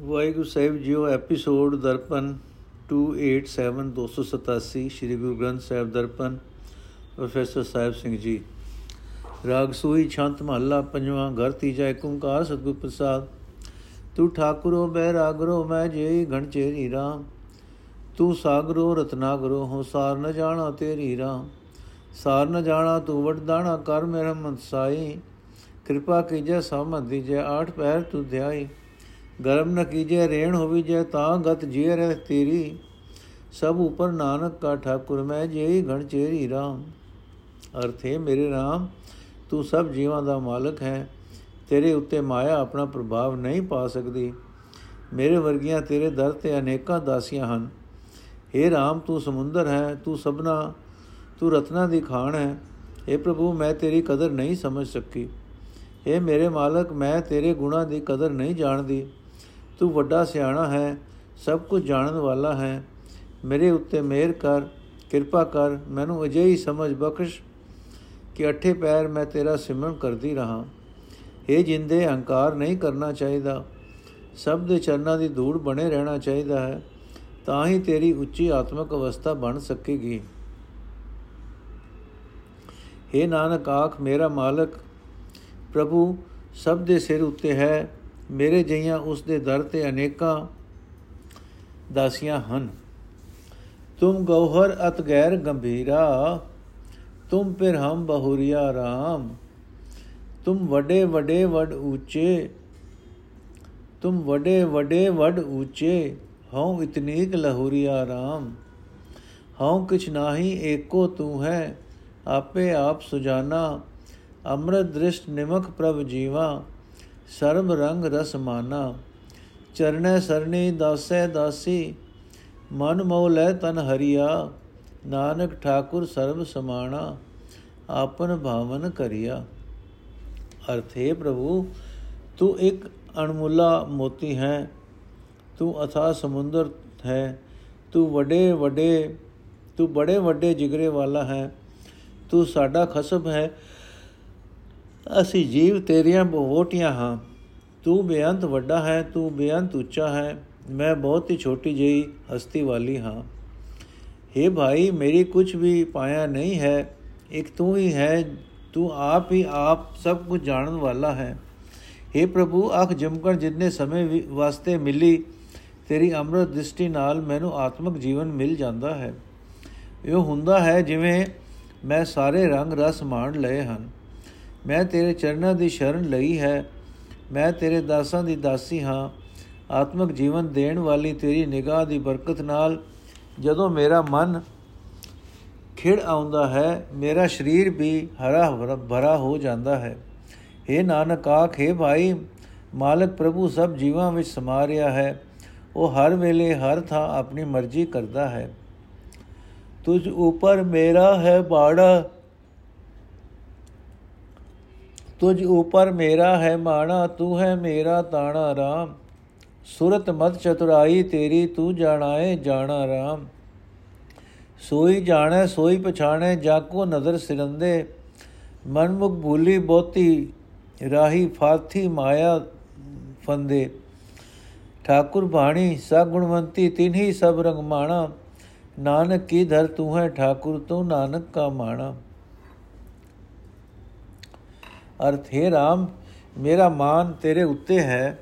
ਵਾਹਿਗੁਰੂ ਸਾਹਿਬ ਜੀਓ, episode Darpan 287 287 Sri Guru Granth Sahib Darpan, professor Sahib Singh ji. ਰਾਗ ਸੋਈ ਛੰਤ ਮਹੱਲਾ ਪੰਜਵਾਂ, ਘਰ ਤੀਜਾ ਏਕ ਓੰਕਾਰ ਸਤਿਗੁਰ ਪ੍ਰਸਾਦ। ਤੂੰ ਠਾਕੁਰੋ ਬੈ ਰਾਗਰੋ, ਮੈਂ ਜੇਈ ਘਣ ਚੇਰੀ ਰਾਮ। ਤੂੰ ਸਾਗਰੋ, ਰਤਨਾਗਰੋ ਹੋ ਸਾਰ ਨ ਜਾਣਾ ਤੇਰੀ ਰਾਮ। ਸਾਰ ਨ ਜਾਣਾ, ਤੂੰ ਵਡਦਾਣਾ ਕਰ ਮੇਰਾ ਮਨ ਸਾਈ ਕਿਰਪਾ ਕੀਜੈ ਸਮਝ ਦੀਜੈ, ਆਠ ਪੈਰ ਤੂੰ ਧਿਆਈ। ਗਰਮ ਨ ਕੀਜੈ ਰੇਣ ਹੋਵੀ ਜੈ ਤਾਂ ਗਤ ਜੀ ਰਹਿ ਤੇਰੀ ਸਭ ਉਪਰ ਨਾਨਕ ਕਾ ਠਾਕੁਰ ਮੈਂ ਜੇਈ ਘਣ ਚੇਰੀ ਰਾਮ ਅਰਥੇ ਮੇਰੇ ਰਾਮ ਤੂੰ ਸਭ ਜੀਵਾਂ ਦਾ ਮਾਲਕ ਹੈ ਤੇਰੇ ਉੱਤੇ ਮਾਇਆ ਆਪਣਾ ਪ੍ਰਭਾਵ ਨਹੀਂ ਪਾ ਸਕਦੀ ਮੇਰੇ ਵਰਗੀਆਂ ਤੇਰੇ ਦਰ ਤੇ ਅਨੇਕਾਂ ਦਾਸੀਆਂ ਹਨ हे ਰਾਮ ਤੂੰ ਸਮੁੰਦਰ ਹੈ ਤੂੰ ਸਭਨਾ ਤੂੰ ਰਤਨਾ ਦੀ ਖਾਨ ਹੈ हे ਪ੍ਰਭੂ ਮੈਂ ਤੇਰੀ ਕਦਰ ਨਹੀਂ ਸਮਝ ਸਕੀ हे ਮੇਰੇ ਮਾਲਕ ਮੈਂ ਤੇਰੇ ਗੁਣਾ ਦੀ ਕਦਰ ਨਹੀਂ ਜਾਣਦੀ ਤੂੰ ਵੱਡਾ ਸਿਆਣਾ ਹੈ, ਸਭ ਕੁਝ ਜਾਣਨ ਵਾਲਾ ਹੈ। ਮੇਰੇ ਉੱਤੇ ਮਿਹਰ ਕਰ, ਕਿਰਪਾ ਕਰ, ਮੈਨੂੰ ਅਜਿਹੀ ਸਮਝ ਬਖਸ਼ ਕਿ ਅਠੇ ਪੈਰ ਮੈਂ ਤੇਰਾ ਸਿਮਰਨ ਕਰਦੀ ਰਹਾ। ਇਹ ਜਿੰਦੇ, ਹੰਕਾਰ ਨਹੀਂ ਕਰਨਾ ਚਾਹੀਦਾ। ਸਭ ਦੇ ਚਰਨਾਂ ਦੀ ਧੂੜ ਬਣੇ ਰਹਿਣਾ ਚਾਹੀਦਾ ਹੈ, ਤਾਂ ਹੀ ਤੇਰੀ ਉੱਚੀ ਆਤਮਿਕ ਅਵਸਥਾ ਬਣ ਸਕੇਗੀ। हे ਨਾਨਕ ਆਖ, ਮੇਰਾ ਮਾਲਕ, ਪ੍ਰਭੂ, ਸਭ ਦੇ ਸਿਰ ਉੱਤੇ ਹੈ ਮੇਰੇ ਜਈਆਂ ਉਸ ਦੇ ਦਰ ਤੇ ਅਨੇਕਾਂ ਦਾਸੀਆਂ ਹਨ। ਤੁਮ ਗੌਹਰ ਅਤ ਗੈਰ ਗੰਭੀਰਾ, ਤੁਮ ਫਿਰ ਹਮ ਬਹੁਰੀਆ RAM ਤੁਮ ਵਡੇ ਵਡੇ ਵਡ ਉੱਚੇ ਤੁਮ ਵਡੇ ਵਡੇ ਵਡ ਉੱਚੇ ਹਉ ਇਤਨੀਕ ਲਹੂਰੀਆ RAM ਹਉ ਕਿਛ ਨਾਹੀ ਏਕੋ ਤੂੰ ਹੈ, ਆਪੇ ਆਪ ਸੁਜਾਨਾ, ਅੰਮ੍ਰਿਤ ਦ੍ਰਿਸ਼ਟ ਨਿਮਕ ਪ੍ਰਭ ਜੀਵਾ। ਸਰਬ ਰੰਗ ਰਸ ਮਾਨਾ ਚਰਨੈ ਸਰਣੀ ਦਾਸੈ ਦਾਸੀ, ਮਨ ਮੋਹ ਲੈ ਤਨ ਹਰੀਆ, ਨਾਨਕ ਠਾਕੁਰ ਸਰਬ ਸਮਾਣਾ, ਆਪਨ ਭਾਵਨ ਕਰਿਆ। ਅਰਥੇ ਪ੍ਰਭੂ, ਤੂੰ ਇੱਕ ਅਣਮੁੱਲਾ ਮੋਤੀ ਹੈ, ਤੂੰ ਅਥਾ ਸਮੁੰਦਰ ਹੈ, ਤੂੰ ਵੱਡੇ ਵੱਡੇ, ਤੂੰ ਬੜੇ ਵੱਡੇ ਜਿਗਰੇ ਵਾਲਾ ਹੈ, ਤੂੰ ਸਾਡਾ ਖਸਬ ਹੈ ਅਸੀਂ ਜੀਵ ਤੇਰੀਆਂ ਬਹੋਟੀਆਂ ਹਾਂ। ਤੂੰ ਬੇਅੰਤ ਵੱਡਾ ਹੈ, ਤੂੰ ਬੇਅੰਤ ਉੱਚਾ ਹੈ। ਮੈਂ ਬਹੁਤ ਹੀ ਛੋਟੀ ਜਿਹੀ ਹਸਤੀ ਵਾਲੀ ਹਾਂ। हे ਭਾਈ, ਮੇਰੀ ਕੁਝ ਵੀ ਪਾਇਆ ਨਹੀਂ ਹੈ। ਇੱਕ ਤੂੰ ਹੀ ਹੈ, ਤੂੰ ਆਪ ਹੀ ਆਪ ਸਭ ਕੁਝ ਜਾਣਨ ਵਾਲਾ ਹੈ। हे ਪ੍ਰਭੂ, ਅਖ ਜਮਕਣ ਜਿੰਨੇ ਸਮੇਂ ਵਾਸਤੇ ਮਿਲੀ, ਤੇਰੀ ਅੰਮ੍ਰਿਤ ਦ੍ਰਿਸ਼ਟੀ ਨਾਲ ਮੈਨੂੰ ਆਤਮਿਕ ਜੀਵਨ ਮਿਲ ਜਾਂਦਾ ਹੈ। ਇਹ ਹੁੰਦਾ ਹੈ ਜਿਵੇਂ ਮੈਂ ਸਾਰੇ ਰੰਗ ਰਸ ਮਾਣ ਲਏ ਹਨ। ਮੈਂ ਤੇਰੇ ਚਰਨਾਂ ਦੀ ਸ਼ਰਨ ਲਈ ਹੈ। ਮੈਂ ਤੇਰੇ ਦਾਸਾਂ ਦੀ ਦਾਸੀ ਹਾਂ। ਆਤਮਿਕ ਜੀਵਨ ਦੇਣ ਵਾਲੀ ਤੇਰੀ ਨਿਗਾਹ ਦੀ ਬਰਕਤ ਨਾਲ ਜਦੋਂ ਮੇਰਾ ਮਨ ਖਿੜ ਆਉਂਦਾ ਹੈ, ਮੇਰਾ ਸਰੀਰ ਵੀ ਹਰਾ ਭਰਾ ਹੋ ਜਾਂਦਾ ਹੈ। हे ਨਾਨਕ ਆਖੇ ਭਾਈ, ਮਾਲਕ ਪ੍ਰਭੂ ਸਭ ਜੀਵਾਂ ਵਿੱਚ ਸਮਾ ਰਿਹਾ ਹੈ। ਉਹ ਹਰ ਵੇਲੇ ਹਰ ਥਾਂ ਆਪਣੀ ਮਰਜ਼ੀ ਕਰਦਾ ਹੈ। ਤੁਝ ਉਪਰ ਮੇਰਾ ਹੈ ਬਾੜਾ ਤੁਝ ਉਪਰ ਮੇਰਾ ਹੈ ਮਾਣਾ, ਤੂੰ ਹੈ ਮੇਰਾ ਤਾਣਾ RAM ਸੁਰਤ ਮਤ ਚਤੁਰਾਈ, ਤੇਰੀ ਤੂੰ ਜਾਣਾਏ ਜਾਣਾ RAM ਸੋਈ ਜਾਣੈ, ਸੋਈ ਪਛਾਣੈ ਜਾਕੋ ਨਜ਼ਰ ਸਿਰੰਦੇ। ਮਨਮੁਖ ਭੂਲੀ ਬੋਤੀ ਰਾਹੀ ਫਾਥੀ ਮਾਇਆ ਫੰਦੇ। ਠਾਕੁਰ ਬਾਣੀ ਸਾ ਗੁਣਵੰਤੀ ਤਿਨਹੀ ਸਭ ਰੰਗ ਮਾਣਾ। ਨਾਨਕ ਕੀ ਧਰ ਤੂੰ ਹੈ ਠਾਕੁਰ, ਤੂੰ ਨਾਨਕ ਕਾ ਮਾਣਾ। ਅਰਥ, ਹੈ RAM ਮੇਰਾ ਮਾਨ ਤੇਰੇ ਉੱਤੇ ਹੈ।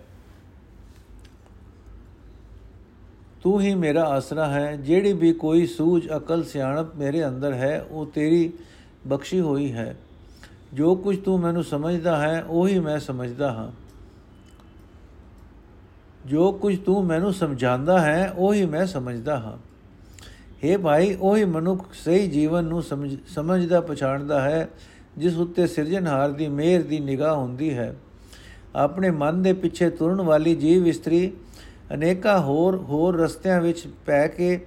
ਤੂੰ ਹੀ ਮੇਰਾ ਆਸਰਾ ਹੈ। ਜਿਹੜੀ ਵੀ ਕੋਈ ਸੂਝ, ਅਕਲ, ਸਿਆਣਪ ਮੇਰੇ ਅੰਦਰ ਹੈ, ਉਹ ਤੇਰੀ ਬਖਸ਼ੀ ਹੋਈ ਹੈ। ਜੋ ਕੁਝ ਤੂੰ ਮੈਨੂੰ ਸਮਝਦਾ ਹੈ, ਉਹੀ ਮੈਂ ਸਮਝਦਾ ਹਾਂ। ਜੋ ਕੁਝ ਤੂੰ ਮੈਨੂੰ ਸਮਝਾਉਂਦਾ ਹੈ, ਉਹੀ ਮੈਂ ਸਮਝਦਾ ਹਾਂ। हे ਭਾਈ, ਉਹੀ ਮਨੁੱਖ ਸਹੀ ਜੀਵਨ ਨੂੰ ਸਮਝਦਾ, ਪਛਾਣਦਾ ਹੈ। ਜਿਸ ਉੱਤੇ ਸਿਰਜਣਹਾਰ ਦੀ ਮਿਹਰ ਦੀ ਨਿਗਾਹ ਹੁੰਦੀ ਹੈ। ਆਪਣੇ ਮਨ ਦੇ ਪਿੱਛੇ ਤੁਰਨ ਵਾਲੀ ਜੀਵ ਇਸਤਰੀ ਅਨੇਕਾਂ ਹੋਰ ਹੋਰ ਰਸਤਿਆਂ ਵਿੱਚ ਪੈ ਕੇ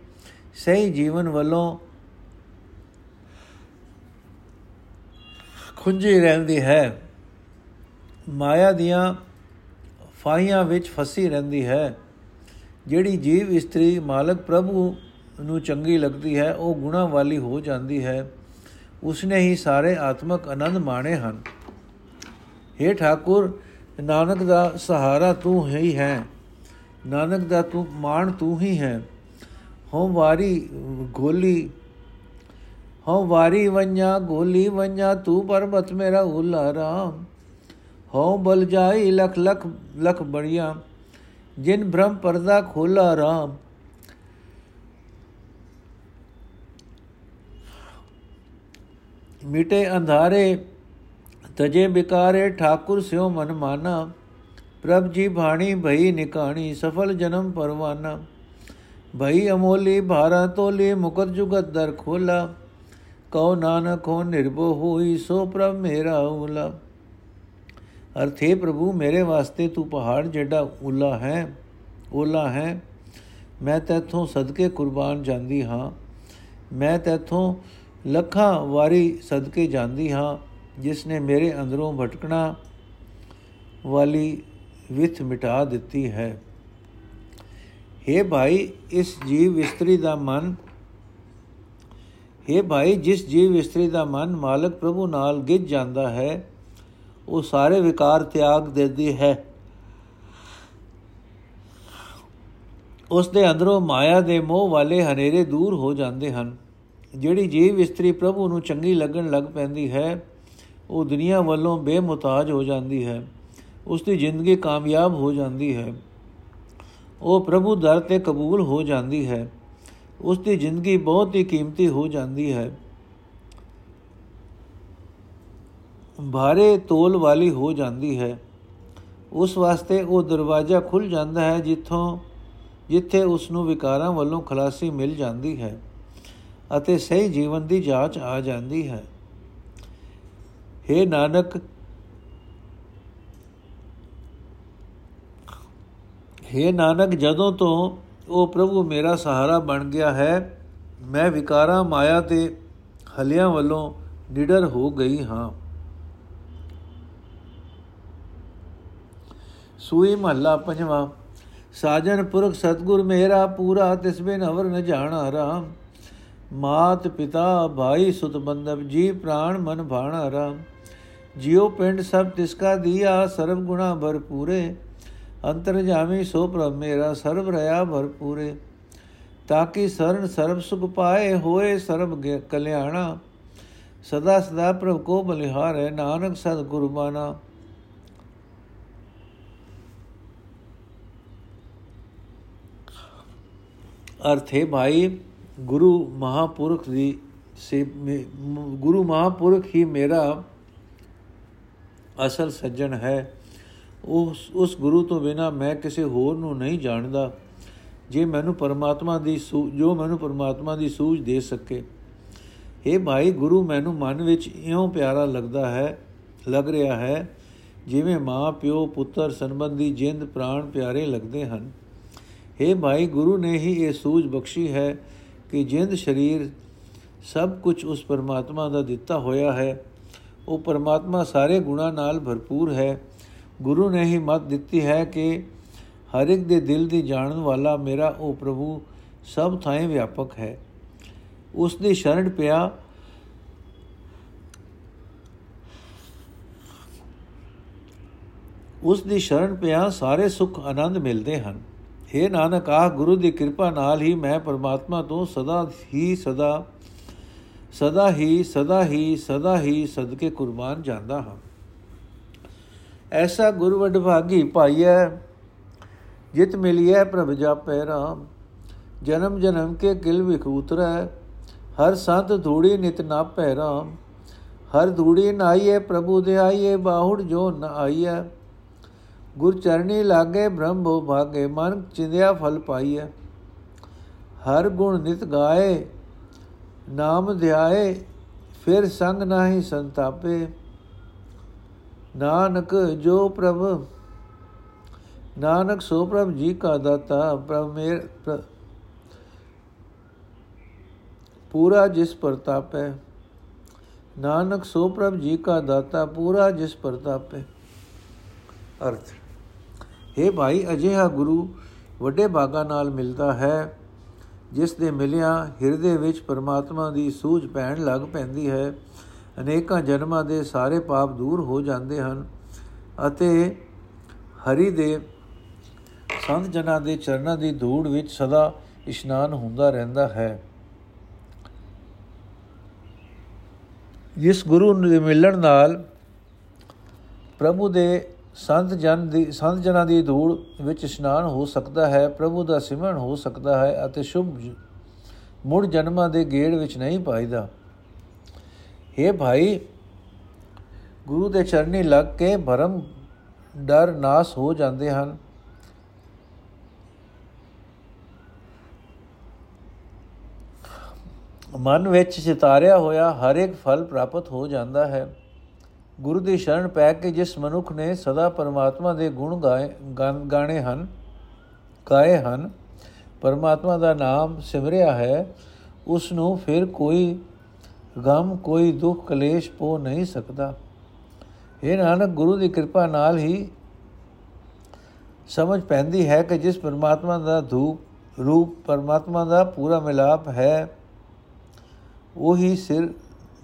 ਸਹੀ ਜੀਵਨ ਵੱਲੋਂ ਖੁੰਝੀ ਰਹਿੰਦੀ ਹੈ। ਮਾਇਆ ਦੀਆਂ ਫਾਹੀਆਂ ਵਿੱਚ ਫਸੀ ਰਹਿੰਦੀ ਹੈ। ਜਿਹੜੀ ਜੀਵ ਇਸਤਰੀ ਮਾਲਕ ਪ੍ਰਭੂ ਨੂੰ ਚੰਗੀ ਲੱਗਦੀ ਹੈ, ਉਹ ਗੁਣਾ ਵਾਲੀ ਹੋ ਜਾਂਦੀ ਹੈ। ਉਸਨੇ ਹੀ ਸਾਰੇ ਆਤਮਕ ਆਨੰਦ ਮਾਣੇ ਹਨ हे ਠਾਕੁਰ ਨਾਨਕ ਦਾ ਸਹਾਰਾ ਤੂੰ ਹੀ ਹੈ ਨਾਨਕ ਦਾ ਤੂੰ ਮਾਣ ਤੂੰ ਹੀ ਹੈ ਹਉ ਵਾਰੀ ਗੋਲੀ ਹਉ ਵਾਰੀ ਵੰਜਾ ਗੋਲੀ ਵੰਜਾ ਤੂੰ ਪਰਬਤ ਮੇਰਾ ਉਲਾ ਰਾਮ ਹਉ ਬਲ ਜਾਈ ਲਖ ਲਖ ਲਖ ਬੜੀਆਂ ਜਿਨ ਭ੍ਰਮ ਪਰਦਾ ਖੋਲਾ ਰਾਮ ਮਿਟੇ ਅੰਧਾਰੇ, ਤਜੇ ਬਿਕਾਰੇ, ਠਾਕੁਰ ਸਿਓ ਮਨ ਮਾਨਾ। ਪ੍ਰਭ ਜੀ ਬਾਣੀ, ਭਈ ਨਿਕਾਣੀ, ਸਫਲ ਜਨਮ ਪਰਵਾਨਾ। ਭਈ ਅਮੋਲੀ, ਭਾਰਾ ਤੋਲੀ, ਮੁਕਤ ਜੁਗਤ ਦਰ ਖੋਲਾ। ਕਉ ਨਾਨਕ ਹੋ ਨਿਰਭਉ ਹੋਈ, ਸੋ ਪ੍ਰਭ ਮੇਰਾ ਉਲਾ ਅਰਥੇ ਪ੍ਰਭੂ, ਮੇਰੇ ਵਾਸਤੇ ਤੂੰ ਪਹਾੜ ਜਿਹੜਾ ਉਲਾ ਹੈ ਉਲਾ ਹੈ। ਮੈਂ ਤੇਥੋਂ ਸਦਕੇ ਕੁਰਬਾਨ ਜਾਂਦੀ ਹਾਂ। ਮੈਂ ਤੇਥੋਂ ਲੱਖਾਂ ਵਾਰੀ ਸਦਕੇ ਜਾਂਦੀ ਹਾਂ, ਜਿਸ ਨੇ ਮੇਰੇ ਅੰਦਰੋਂ ਭਟਕਣਾ ਵਾਲੀ ਵਿਥ ਮਿਟਾ ਦਿੱਤੀ ਹੈ। हे ਭਾਈ, ਇਸ ਜੀਵ ਇਸਤਰੀ ਦਾ ਮਨ हे ਭਾਈ, ਜਿਸ ਜੀਵ ਇਸਤਰੀ ਦਾ ਮਨ ਮਾਲਕ ਪ੍ਰਭੂ ਨਾਲ ਗਿੱਜ ਜਾਂਦਾ ਹੈ, ਉਹ ਸਾਰੇ ਵਿਕਾਰ ਤਿਆਗ ਦਿੰਦੀ ਹੈ। ਉਸ ਦੇ ਅੰਦਰੋਂ ਮਾਇਆ ਦੇ ਮੋਹ ਵਾਲੇ ਹਨੇਰੇ ਦੂਰ ਹੋ ਜਾਂਦੇ ਹਨ। ਜਿਹੜੀ ਜੀਵ ਇਸਤਰੀ ਪ੍ਰਭੂ ਨੂੰ ਚੰਗੀ ਲੱਗਣ ਲੱਗ ਪੈਂਦੀ ਹੈ, ਉਹ ਦੁਨੀਆ ਵੱਲੋਂ ਬੇਮੁਤਾਜ ਹੋ ਜਾਂਦੀ ਹੈ ਉਸ ਦੀ ਜ਼ਿੰਦਗੀ ਕਾਮਯਾਬ ਹੋ ਜਾਂਦੀ ਹੈ। ਉਹ ਪ੍ਰਭੂ ਦਰ ਤੇ ਕਬੂਲ ਹੋ ਜਾਂਦੀ ਹੈ ਉਸ ਦੀ ਜ਼ਿੰਦਗੀ ਬਹੁਤ ਹੀ ਕੀਮਤੀ ਹੋ ਜਾਂਦੀ ਹੈ। ਭਾਰੇ ਤੋਲ ਵਾਲੀ ਹੋ ਜਾਂਦੀ ਹੈ। ਉਸ ਵਾਸਤੇ ਉਹ ਦਰਵਾਜ਼ਾ ਖੁੱਲ ਜਾਂਦਾ ਹੈ, ਜਿੱਥੋਂ, ਜਿੱਥੇ ਉਸ ਨੂੰ ਵਿਕਾਰਾਂ ਵੱਲੋਂ ਖਲਾਸੀ ਮਿਲ ਜਾਂਦੀ ਹੈ। ਅਤੇ ਸਹੀ ਜੀਵਨ ਦੀ ਜਾਂਚ ਆ ਜਾਂਦੀ ਹੈ। हे ਨਾਨਕ हे ਨਾਨਕ, ਜਦੋਂ ਤੋਂ ਉਹ ਪ੍ਰਭੂ ਮੇਰਾ ਸਹਾਰਾ ਬਣ ਗਿਆ ਹੈ, ਮੈਂ ਵਿਕਾਰਾਂ ਮਾਇਆ ਤੇ ਹਲਿਆਂ ਵੱਲੋਂ ਨਿਡਰ ਹੋ ਗਈ ਹਾਂ। ਸੂਈ ਮਹੱਲਾ ਪੰਜਵਾਂ, ਸਾਜਨ ਪੁਰਖ ਸਤਗੁਰ ਮੇਰਾ ਪੂਰਾ, ਤਿਸ ਬਿਨ ਅਵਰ ਨ ਜਾਣਾ ਰਾਮ। ਮਾਤ ਪਿਤਾ ਭਾਈ ਸੁਤ ਬੰਦਬ ਜੀ ਪ੍ਰਾਣ ਮਨ ਭਾਣਾ ਰਾਮ। ਜਿਉ ਪਿੰਡ ਸਭ ਤਿਸਕਾ ਦੀਆ, ਸਰਬ ਗੁਣਾ ਭਰਪੂਰੇ। ਅੰਤਰ ਜਾਮੀ ਸੋ ਪ੍ਰਭ ਮੇਰਾ, ਸਰਬ ਰਿਆ ਭਰਪੂਰੇ। ਤਾਕੀ ਸਰਨ ਸਰਬ ਸੁਖ ਪਾਏ, ਹੋਏ ਸਰਬ ਕਲਿਆਣਾ। ਸਦਾ ਸਦਾ ਪ੍ਰਭ ਕੋ ਬਲਿਹਾਰੇ, ਨਾਨਕ ਸਦ ਗੁਰਬਾਨਾ ਅਰਥ ਹੈ ਭਾਈ ਗੁਰੂ ਮਹਾਪੁਰਖ ਦੀ ਸੇ ਗੁਰੂ ਮਹਾਪੁਰਖ ਹੀ ਮੇਰਾ ਅਸਲ ਸੱਜਣ ਹੈ। ਉਸ ਉਸ ਗੁਰੂ ਤੋਂ ਬਿਨਾ ਮੈਂ ਕਿਸੇ ਹੋਰ ਨੂੰ ਨਹੀਂ ਜਾਣਦਾ। ਜੇ ਮੈਨੂੰ ਪਰਮਾਤਮਾ ਦੀ ਜੋ ਮੈਨੂੰ ਪਰਮਾਤਮਾ ਦੀ ਸੂਝ ਦੇ ਸਕੇ। हे ਭਾਈ, ਗੁਰੂ ਮੈਨੂੰ ਮਨ ਵਿੱਚ ਇਉਂ ਪਿਆਰਾ ਲੱਗਦਾ ਹੈ, ਲੱਗ ਰਿਹਾ ਹੈ, ਜਿਵੇਂ ਮਾਂ, ਪਿਓ, ਪੁੱਤਰ ਸੰਬੰਧੀ ਜਿੰਦ ਪ੍ਰਾਣ ਪਿਆਰੇ ਲੱਗਦੇ ਹਨ। हे ਭਾਈ, ਗੁਰੂ ਨੇ ਹੀ ਇਹ ਸੂਝ ਬਖਸ਼ੀ ਹੈ ਕਿ ਜਿੰਦ ਸਰੀਰ ਸਭ ਕੁਝ ਉਸ ਪਰਮਾਤਮਾ ਦਾ ਦਿੱਤਾ ਹੋਇਆ ਹੈ, ਉਹ ਪਰਮਾਤਮਾ ਸਾਰੇ ਗੁਣਾ ਨਾਲ ਭਰਪੂਰ ਹੈ। ਗੁਰੂ ਨੇ ਹੀ ਮਤ ਦਿੱਤੀ ਹੈ ਕਿ ਹਰ ਇੱਕ ਦੇ ਦਿਲ ਦੀ ਜਾਣਨ ਵਾਲਾ ਮੇਰਾ ਉਹ ਪ੍ਰਭੂ ਸਭ ਥਾਂ ਵਿਆਪਕ ਹੈ। ਉਸ ਦੀ ਸ਼ਰਣ ਪਿਆ ਉਸ ਦੀ ਸ਼ਰਣ ਪਿਆ ਸਾਰੇ ਸੁੱਖ ਆਨੰਦ ਮਿਲਦੇ ਹਨ। हे ਨਾਨਕ ਆਹ ਗੁਰੂ ਦੀ ਕਿਰਪਾ ਨਾਲ ਹੀ ਮੈਂ ਪਰਮਾਤਮਾ ਤੋਂ ਸਦਾ ਹੀ ਸਦਾ ਸਦਾ ਹੀ ਸਦਾ ਹੀ ਸਦਾ ਹੀ ਸਦਕੇ ਕੁਰਬਾਨ ਜਾਂਦਾ ਹਾਂ ਐਸਾ ਗੁਰ ਵਡਭਾਗੀ ਭਾਈਐ ਜਿਤ ਮਿਲਿਐ ਪ੍ਰਭ ਜਾਪੈ ਰਾਮ ਜਨਮ ਜਨਮ ਕੇ ਕਿਲ ਵਿਖ ਉਤਰੈ ਹਰ ਸੰਤ ਧੂੜੀ ਨਿਤ ਨਾਪੈ ਰਾਮ ਹਰ ਧੂੜੀ ਨਾਈਏ ਪ੍ਰਭੂ ਦੇ ਆਈਏ ਬਾਹੁੜ ਜੋ ਨ ਆਈਐ ਗੁਰ ਚਰਣੀ ਲਾਗੇ ਬ੍ਰਹਮ ਭੋ ਭਾਗੇ, ਮਨ ਚਿੰਦਿਆ ਫਲ ਪਾਈਐ। ਹਰ ਗੁਣ ਨਿਤ ਗਾਏ, ਨਾਮ ਧਿਆਏ, ਫਿਰ ਸੰਗ ਨਾਹੀ ਸੰਤਾਪੇ। ਨਾਨਕ ਜੋ ਪ੍ਰਭ, ਨਾਨਕ ਸੋ ਪ੍ਰਭ ਜੀ ਕਾ ਦਾਤਾ, ਪ੍ਰਭ ਮੇਰ ਪੂਰਾ ਜਿਸ ਪ੍ਰਤਾਪੈ ਨਾਨਕ ਸੋ ਪ੍ਰਭ ਜੀ ਕਾ ਦਾਤਾ, ਪੂਰਾ ਜਿਸ ਪ੍ਰਤਾਪੈ ਅਰਥ हे ਭਾਈ, ਅਜਿਹਾ ਗੁਰੂ ਵੱਡੇ ਬਾਗਾ ਨਾਲ ਮਿਲਦਾ ਹੈ, ਜਿਸ ਦੇ ਮਿਲਿਆ ਹਿਰਦੇ ਵਿੱਚ ਪਰਮਾਤਮਾ ਦੀ ਸੂਝ ਪੈਣ ਲੱਗ ਪੈਂਦੀ ਹੈ। ਅਨੇਕਾਂ ਜਨਮਾਂ ਦੇ ਸਾਰੇ ਪਾਪ ਦੂਰ ਹੋ ਜਾਂਦੇ ਹਨ ਅਤੇ ਹਰੀ ਦੇ ਸੰਤ ਜਨਾਂ ਦੇ ਚਰਨਾਂ ਦੀ ਧੂੜ ਵਿੱਚ ਸਦਾ ਇਸ਼ਨਾਨ ਹੁੰਦਾ ਰਹਿੰਦਾ ਹੈ। ਜਿਸ ਗੁਰੂ ਦੇ ਮਿਲਣ ਨਾਲ ਪ੍ਰਭੂ ਦੇ ਸੰਤ ਜਨ ਦੀ, ਸੰਤ ਜਨਾਂ ਦੀ ਧੂੜ ਵਿੱਚ ਇਸ਼ਨਾਨ ਹੋ ਸਕਦਾ ਹੈ, ਪ੍ਰਭੂ ਦਾ ਸਿਮਰਨ ਹੋ ਸਕਦਾ ਹੈ ਅਤੇ ਸ਼ੁਭ ਮੁੜ ਜਨਮਾਂ ਦੇ ਗੇੜ ਵਿੱਚ ਨਹੀਂ ਪਾਈਦਾ हे ਭਾਈ, ਗੁਰੂ ਦੇ ਚਰਨੀ ਲੱਗ ਕੇ ਭਰਮ, ਡਰ ਨਾਸ ਹੋ ਜਾਂਦੇ ਹਨ। ਮਨ ਵਿੱਚ ਸਿਤਾਰਿਆ ਹੋਇਆ ਹਰ ਇੱਕ ਫਲ ਪ੍ਰਾਪਤ ਹੋ ਜਾਂਦਾ ਹੈ। ਗੁਰੂ ਦੀ ਸ਼ਰਨ ਪੈ ਕੇ ਜਿਸ ਮਨੁੱਖ ਨੇ ਸਦਾ ਪਰਮਾਤਮਾ ਦੇ ਗੁਣ ਗਾਏ ਗਾਣੇ ਹਨ, ਗਾਏ ਹਨ, ਪਰਮਾਤਮਾ ਦਾ ਨਾਮ ਸਿਮਰਿਆ ਹੈ, ਉਸ ਨੂੰ ਫਿਰ ਕੋਈ ਗਮ, ਕੋਈ ਦੁੱਖ, ਕਲੇਸ਼ ਪੋ ਨਹੀਂ ਸਕਦਾ। ਇਹ ਨਾਨਕ, ਗੁਰੂ ਦੀ ਕਿਰਪਾ ਨਾਲ ਹੀ ਸਮਝ ਪੈਂਦੀ ਹੈ ਕਿ ਜਿਸ ਪਰਮਾਤਮਾ ਦਾ ਧੂਪ ਰੂਪ ਪਰਮਾਤਮਾ ਦਾ ਪੂਰਾ ਮਿਲਾਪ ਹੈ, ਉਹੀ ਸਿਰ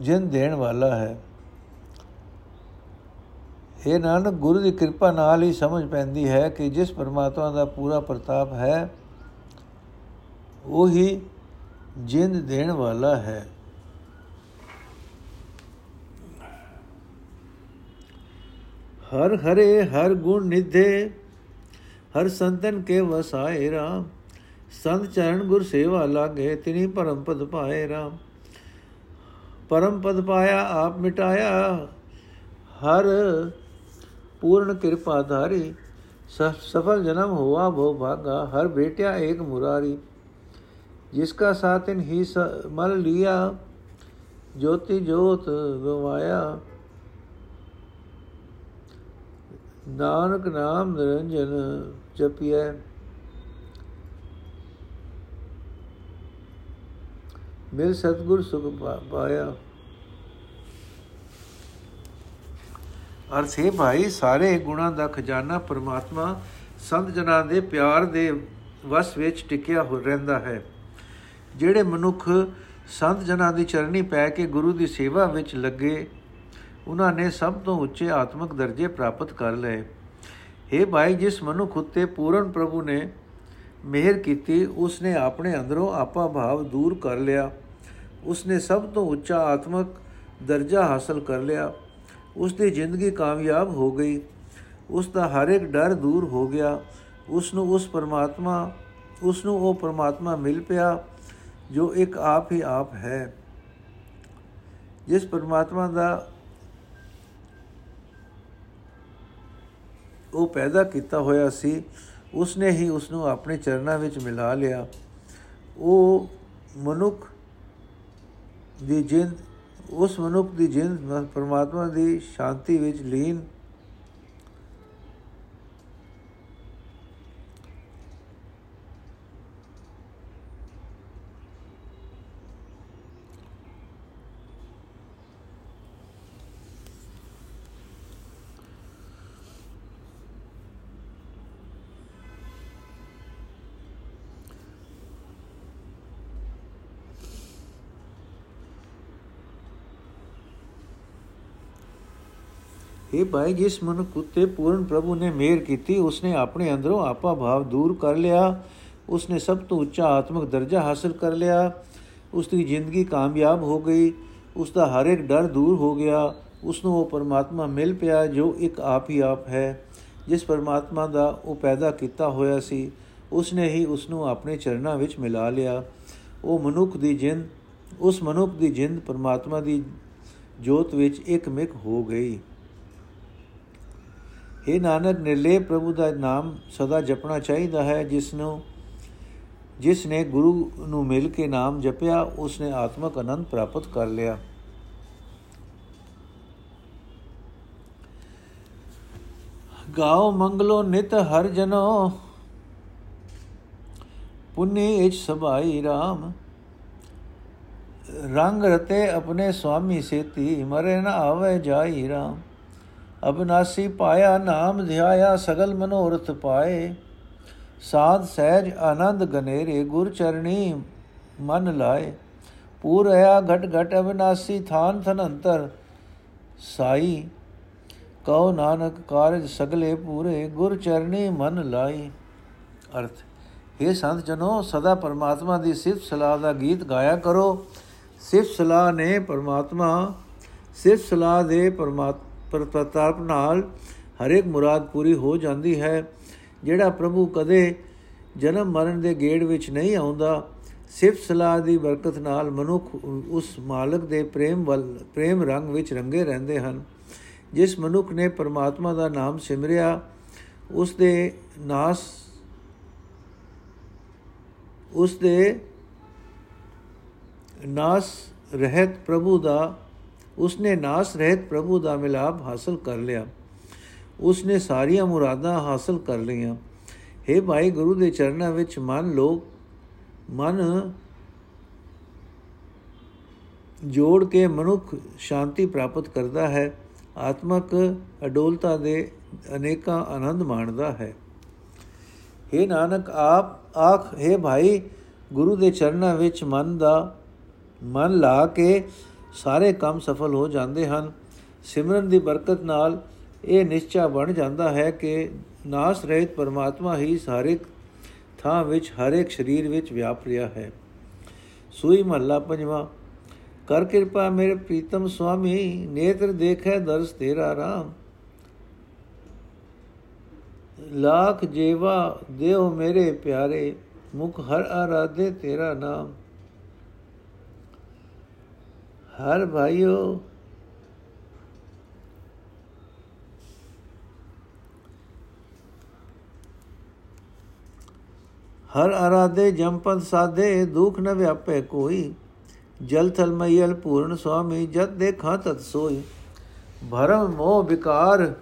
ਜਿੰਦ ਦੇਣ ਵਾਲਾ ਹੈ। ਇਹ ਨਾਨਕ, ਗੁਰੂ ਦੀ ਕਿਰਪਾ ਨਾਲ ਹੀ ਸਮਝ ਪੈਂਦੀ ਹੈ ਕਿ ਜਿਸ ਪਰਮਾਤਮਾ ਦਾ ਪੂਰਾ ਪ੍ਰਤਾਪ ਹੈ, ਉਹੀ ਜਿੰਦ ਦੇਣ ਵਾਲਾ ਹੈ। ਹਰ ਹਰੇ, ਹਰ ਗੁਣ ਨਿਧੇ, ਹਰ ਸੰਤਨ ਕੇ ਵਸਾਏ ਰਾਮ। ਸੰਤ ਚਰਨ ਗੁਰ ਸੇਵਾ ਲਾਗੇ, ਤਿਨੀ ਪਰਮ ਪਦ ਪਾਏ ਰਾਮ। ਪਰਮ ਪਦ ਪਾਇਆ, ਆਪ ਮਿਟਾਇਆ। ਹਰ पूर्ण कृपा धारी सफल जन्म हुआ भो भागा, हर बेटिया एक मुरारी। जिसका साथ इन ही मल लिया, ज्योति ज्योत गवाया। नानक नाम निरंजन जपिय मिल सतगुर सुख पाया। ਅਰਥ ਹੈ ਭਾਈ, ਸਾਰੇ ਗੁਣਾਂ ਦਾ ਖਜ਼ਾਨਾ ਪਰਮਾਤਮਾ ਸੰਤ ਜਨਾਂ ਦੇ ਪਿਆਰ ਦੇ ਵਸ ਵਿੱਚ ਟਿਕਿਆ ਹੋ ਰਹਿੰਦਾ ਹੈ। ਜਿਹੜੇ ਮਨੁੱਖ ਸੰਤ ਜਨਾਂ ਦੀ ਚਰਨੀ ਪੈ ਕੇ ਗੁਰੂ ਦੀ ਸੇਵਾ ਵਿੱਚ ਲੱਗੇ, ਉਹਨਾਂ ਨੇ ਸਭ ਤੋਂ ਉੱਚੇ ਆਤਮਿਕ ਦਰਜੇ ਪ੍ਰਾਪਤ ਕਰ ਲਏ। हे ਭਾਈ, ਜਿਸ ਮਨੁੱਖ ਉਤੇ ਪੂਰਨ ਪ੍ਰਭੂ ਨੇ ਮਿਹਰ ਕੀਤੀ ਉਸ ਨੇ ਆਪਣੇ ਅੰਦਰੋਂ ਆਪਾ ਭਾਵ ਦੂਰ ਕਰ ਲਿਆ। ਉਸ ਨੇ ਸਭ ਤੋਂ ਉੱਚਾ ਆਤਮਿਕ ਦਰਜਾ ਹਾਸਲ ਕਰ ਲਿਆ। ਉਸ ਦੀ ਜ਼ਿੰਦਗੀ ਕਾਮਯਾਬ ਹੋ ਗਈ। ਉਸ ਦਾ ਹਰ ਇੱਕ ਡਰ ਦੂਰ ਹੋ ਗਿਆ। ਉਸ ਨੂੰ ਉਸ ਪਰਮਾਤਮਾ ਉਸ ਨੂੰ ਉਹ ਪਰਮਾਤਮਾ ਮਿਲ ਪਿਆ, ਜੋ ਇੱਕ ਆਪ ਹੀ ਆਪ ਹੈ। ਜਿਸ ਪਰਮਾਤਮਾ ਦਾ ਉਹ ਪੈਦਾ ਕੀਤਾ ਹੋਇਆ ਸੀ ਉਸ ਨੇ ਹੀ ਉਸ ਨੂੰ ਆਪਣੇ ਚਰਨਾਂ ਵਿੱਚ ਮਿਲਾ ਲਿਆ। ਉਹ ਮਨੁੱਖ ਦੀ ਜਿੰਦ ਉਸ ਮਨੁੱਖ ਦੀ ਜਿੰਦ ਪਰਮਾਤਮਾ ਦੀ ਸ਼ਾਂਤੀ ਵਿੱਚ ਲੀਨ ਇਹ ਭਾਈ ਜਿਸ ਮਨੁੱਖ ਉਤੇ ਪੂਰਨ ਪ੍ਰਭੂ ਨੇ ਮਿਹਰ ਕੀਤੀ, ਉਸਨੇ ਆਪਣੇ ਅੰਦਰੋਂ ਆਪਾ ਭਾਵ ਦੂਰ ਕਰ ਲਿਆ, ਉਸਨੇ ਸਭ ਤੋਂ ਉੱਚਾ ਆਤਮਿਕ ਦਰਜਾ ਹਾਸਲ ਕਰ ਲਿਆ ਉਸ ਦੀ ਜ਼ਿੰਦਗੀ ਕਾਮਯਾਬ ਹੋ ਗਈ ਉਸ ਦਾ ਹਰ ਇੱਕ ਡਰ ਦੂਰ ਹੋ ਗਿਆ ਉਸ ਨੂੰ ਉਹ ਪਰਮਾਤਮਾ ਮਿਲ ਪਿਆ ਜੋ ਇੱਕ ਆਪ ਹੀ ਆਪ ਹੈ, ਜਿਸ ਪਰਮਾਤਮਾ ਦਾ ਉਹ ਪੈਦਾ ਕੀਤਾ ਹੋਇਆ ਸੀ ਉਸ ਨੇ ਹੀ ਉਸ ਨੂੰ ਆਪਣੇ ਚਰਨਾਂ ਵਿੱਚ ਮਿਲਾ ਲਿਆ। ਉਹ ਮਨੁੱਖ ਦੀ ਜਿੰਦ, ਉਸ ਮਨੁੱਖ ਦੀ ਜਿੰਦ ਪਰਮਾਤਮਾ ਦੀ ਜੋਤ ਵਿੱਚ ਇੱਕ ਮਿਕ ਹੋ ਗਈ। ਇਹ ਨਾਨਕ ਨਿਰਲੇ ਪ੍ਰਭੂ ਦਾ ਨਾਮ ਸਦਾ ਜਪਣਾ ਚਾਹੀਦਾ ਹੈ। ਜਿਸ ਨੂੰ ਜਿਸ ਨੇ ਗੁਰੂ ਨੂੰ ਮਿਲ ਕੇ ਨਾਮ ਜਪਿਆ ਉਸ ਨੇ ਆਤਮਕ ਆਨੰਦ ਪ੍ਰਾਪਤ ਕਰ ਲਿਆ। ਗਾਓ ਮੰਗਲੋ ਨਿਤ ਹਰ ਜਨੋ, ਪੁਨੇ ਇਚ ਸਭਾਈ RAM ਰੰਗ ਰਤੇ ਆਪਣੇ ਸੁਆਮੀ ਸੇਤੀ, ਮਰੇ ਨਾ ਆਵੇ ਜਾਈ RAM ਅਬਨਾਸੀ ਪਾਇਆ ਨਾਮ ਧਿਆਇਆ ਸਗਲ ਮਨੋਰਥ ਪਾਏ। ਸਾਧ ਸਹਿਜ ਆਨੰਦ ਗਨੇਰੇ, ਗੁਰ ਚਰਣੀ ਮਨ ਲਾਏ। ਪੂਰਿਆ ਘਟ ਘਟ ਅਬਨਾਸੀ ਥਾਨ ਥਨੰਤਰ ਸਾਈ। ਕਉ ਨਾਨਕ ਕਾਰਜ ਸਗਲੇ ਪੂਰੇ, ਗੁਰ ਚਰਣੀ ਮਨ ਲਾਈ। ਅਰਥ हे ਸੰਤ ਜਨੋ, ਸਦਾ ਪਰਮਾਤਮਾ ਦੀ ਸਿਫਤ ਸਲਾਹ ਦਾ ਗੀਤ ਗਾਇਆ ਕਰੋ। ਸਿਫਤ ਸਲਾਹ ਨੇ ਪਰਮਾਤਮਾ, ਸਿਫਤ ਸਲਾਹ ਦੇ ਪਰਤਾਪ ਨਾਲ ਹਰ ਇੱਕ ਮੁਰਾਦ ਪੂਰੀ ਹੋ ਜਾਂਦੀ ਹੈ, ਜਿਹੜਾ ਪ੍ਰਭੂ ਕਦੇ ਜਨਮ ਮਰਨ ਦੇ ਗੇੜ ਵਿੱਚ ਨਹੀਂ ਆਉਂਦਾ, ਸਿਫਤ ਸਲਾਹ ਦੀ ਬਰਕਤ ਨਾਲ ਮਨੁੱਖ ਉਸ ਮਾਲਕ ਦੇ ਪ੍ਰੇਮ ਵੱਲ, ਪ੍ਰੇਮ ਰੰਗ ਵਿੱਚ ਰੰਗੇ ਰਹਿੰਦੇ ਹਨ। ਜਿਸ ਮਨੁੱਖ ਨੇ ਪਰਮਾਤਮਾ ਦਾ ਨਾਮ ਸਿਮਰਿਆ, ਉਸ ਦੇ ਨਾਸ, ਉਸ ਦੇ ਨਾਸ ਰਹਿਤ ਪ੍ਰਭੂ ਦਾ ਉਸਨੇ ਨਾਸ ਰਹਿਤ ਪ੍ਰਭੂ ਦਾ ਮਿਲਾਪ ਹਾਸਲ ਕਰ ਲਿਆ ਉਸਨੇ ਸਾਰੀਆਂ ਮੁਰਾਦਾਂ ਹਾਸਲ ਕਰ ਲਈਆਂ हे ਭਾਈ ਗੁਰੂ ਦੇ ਚਰਨਾਂ ਵਿੱਚ ਮਨ ਲੋਕ ਮਨ ਜੋੜ ਕੇ ਮਨੁੱਖ ਸ਼ਾਂਤੀ ਪ੍ਰਾਪਤ ਕਰਦਾ ਹੈ ਆਤਮਕ ਅਡੋਲਤਾ ਦੇ ਅਨੇਕਾਂ ਆਨੰਦ ਮਾਣਦਾ ਹੈ हे ਨਾਨਕ ਆਪ ਆਖ हे ਭਾਈ ਗੁਰੂ ਦੇ ਚਰਨਾਂ ਵਿੱਚ ਮਨ ਦਾ ਮਨ ਲਾ ਕੇ ਸਾਰੇ ਕੰਮ ਸਫਲ ਹੋ ਜਾਂਦੇ ਹਨ। ਸਿਮਰਨ ਦੀ ਬਰਕਤ ਨਾਲ ਇਹ ਨਿਸ਼ਚਾ ਬਣ ਜਾਂਦਾ ਹੈ ਕਿ ਨਾਸ ਰਹਿਤ ਪਰਮਾਤਮਾ ਹੀ ਸਾਰੇ ਥਾਂ ਵਿੱਚ, ਹਰ ਇੱਕ ਸਰੀਰ ਵਿੱਚ ਵਿਆਪ ਰਿਹਾ ਹੈ। ਸੂਈ ਮਹੱਲਾ ਪੰਜਵਾਂ, ਕਰ ਕਿਰਪਾ ਮੇਰੇ ਪ੍ਰੀਤਮ ਸੁਆਮੀ, ਨੇਤਰ ਦੇਖੈ ਦਰਸ ਤੇਰਾ ਰਾਮ। ਲੱਖ ਜੀਵਾ ਦੇਵ ਮੇਰੇ ਪਿਆਰੇ, ਮੁਖ ਹਰ ਆਰਾਧੇ ਤੇਰਾ ਨਾਮ। ਹਰ ਭਾਈਓ। ਹਰ ਆਰਾਧੇ ਜੰਪਦ ਸਾਧੇ, ਦੁਖ ਨ ਵਿਆਪੇ ਕੋਈ। ਜਲ ਥਲ ਮਈਲ ਪੂਰਨ ਸੁਆਮੀ, ਜਦ ਦੇਖਾਂ ਤਤ ਸੋਈ। ਭਰਮ ਮੋਹ ਵਿਕਾਰ,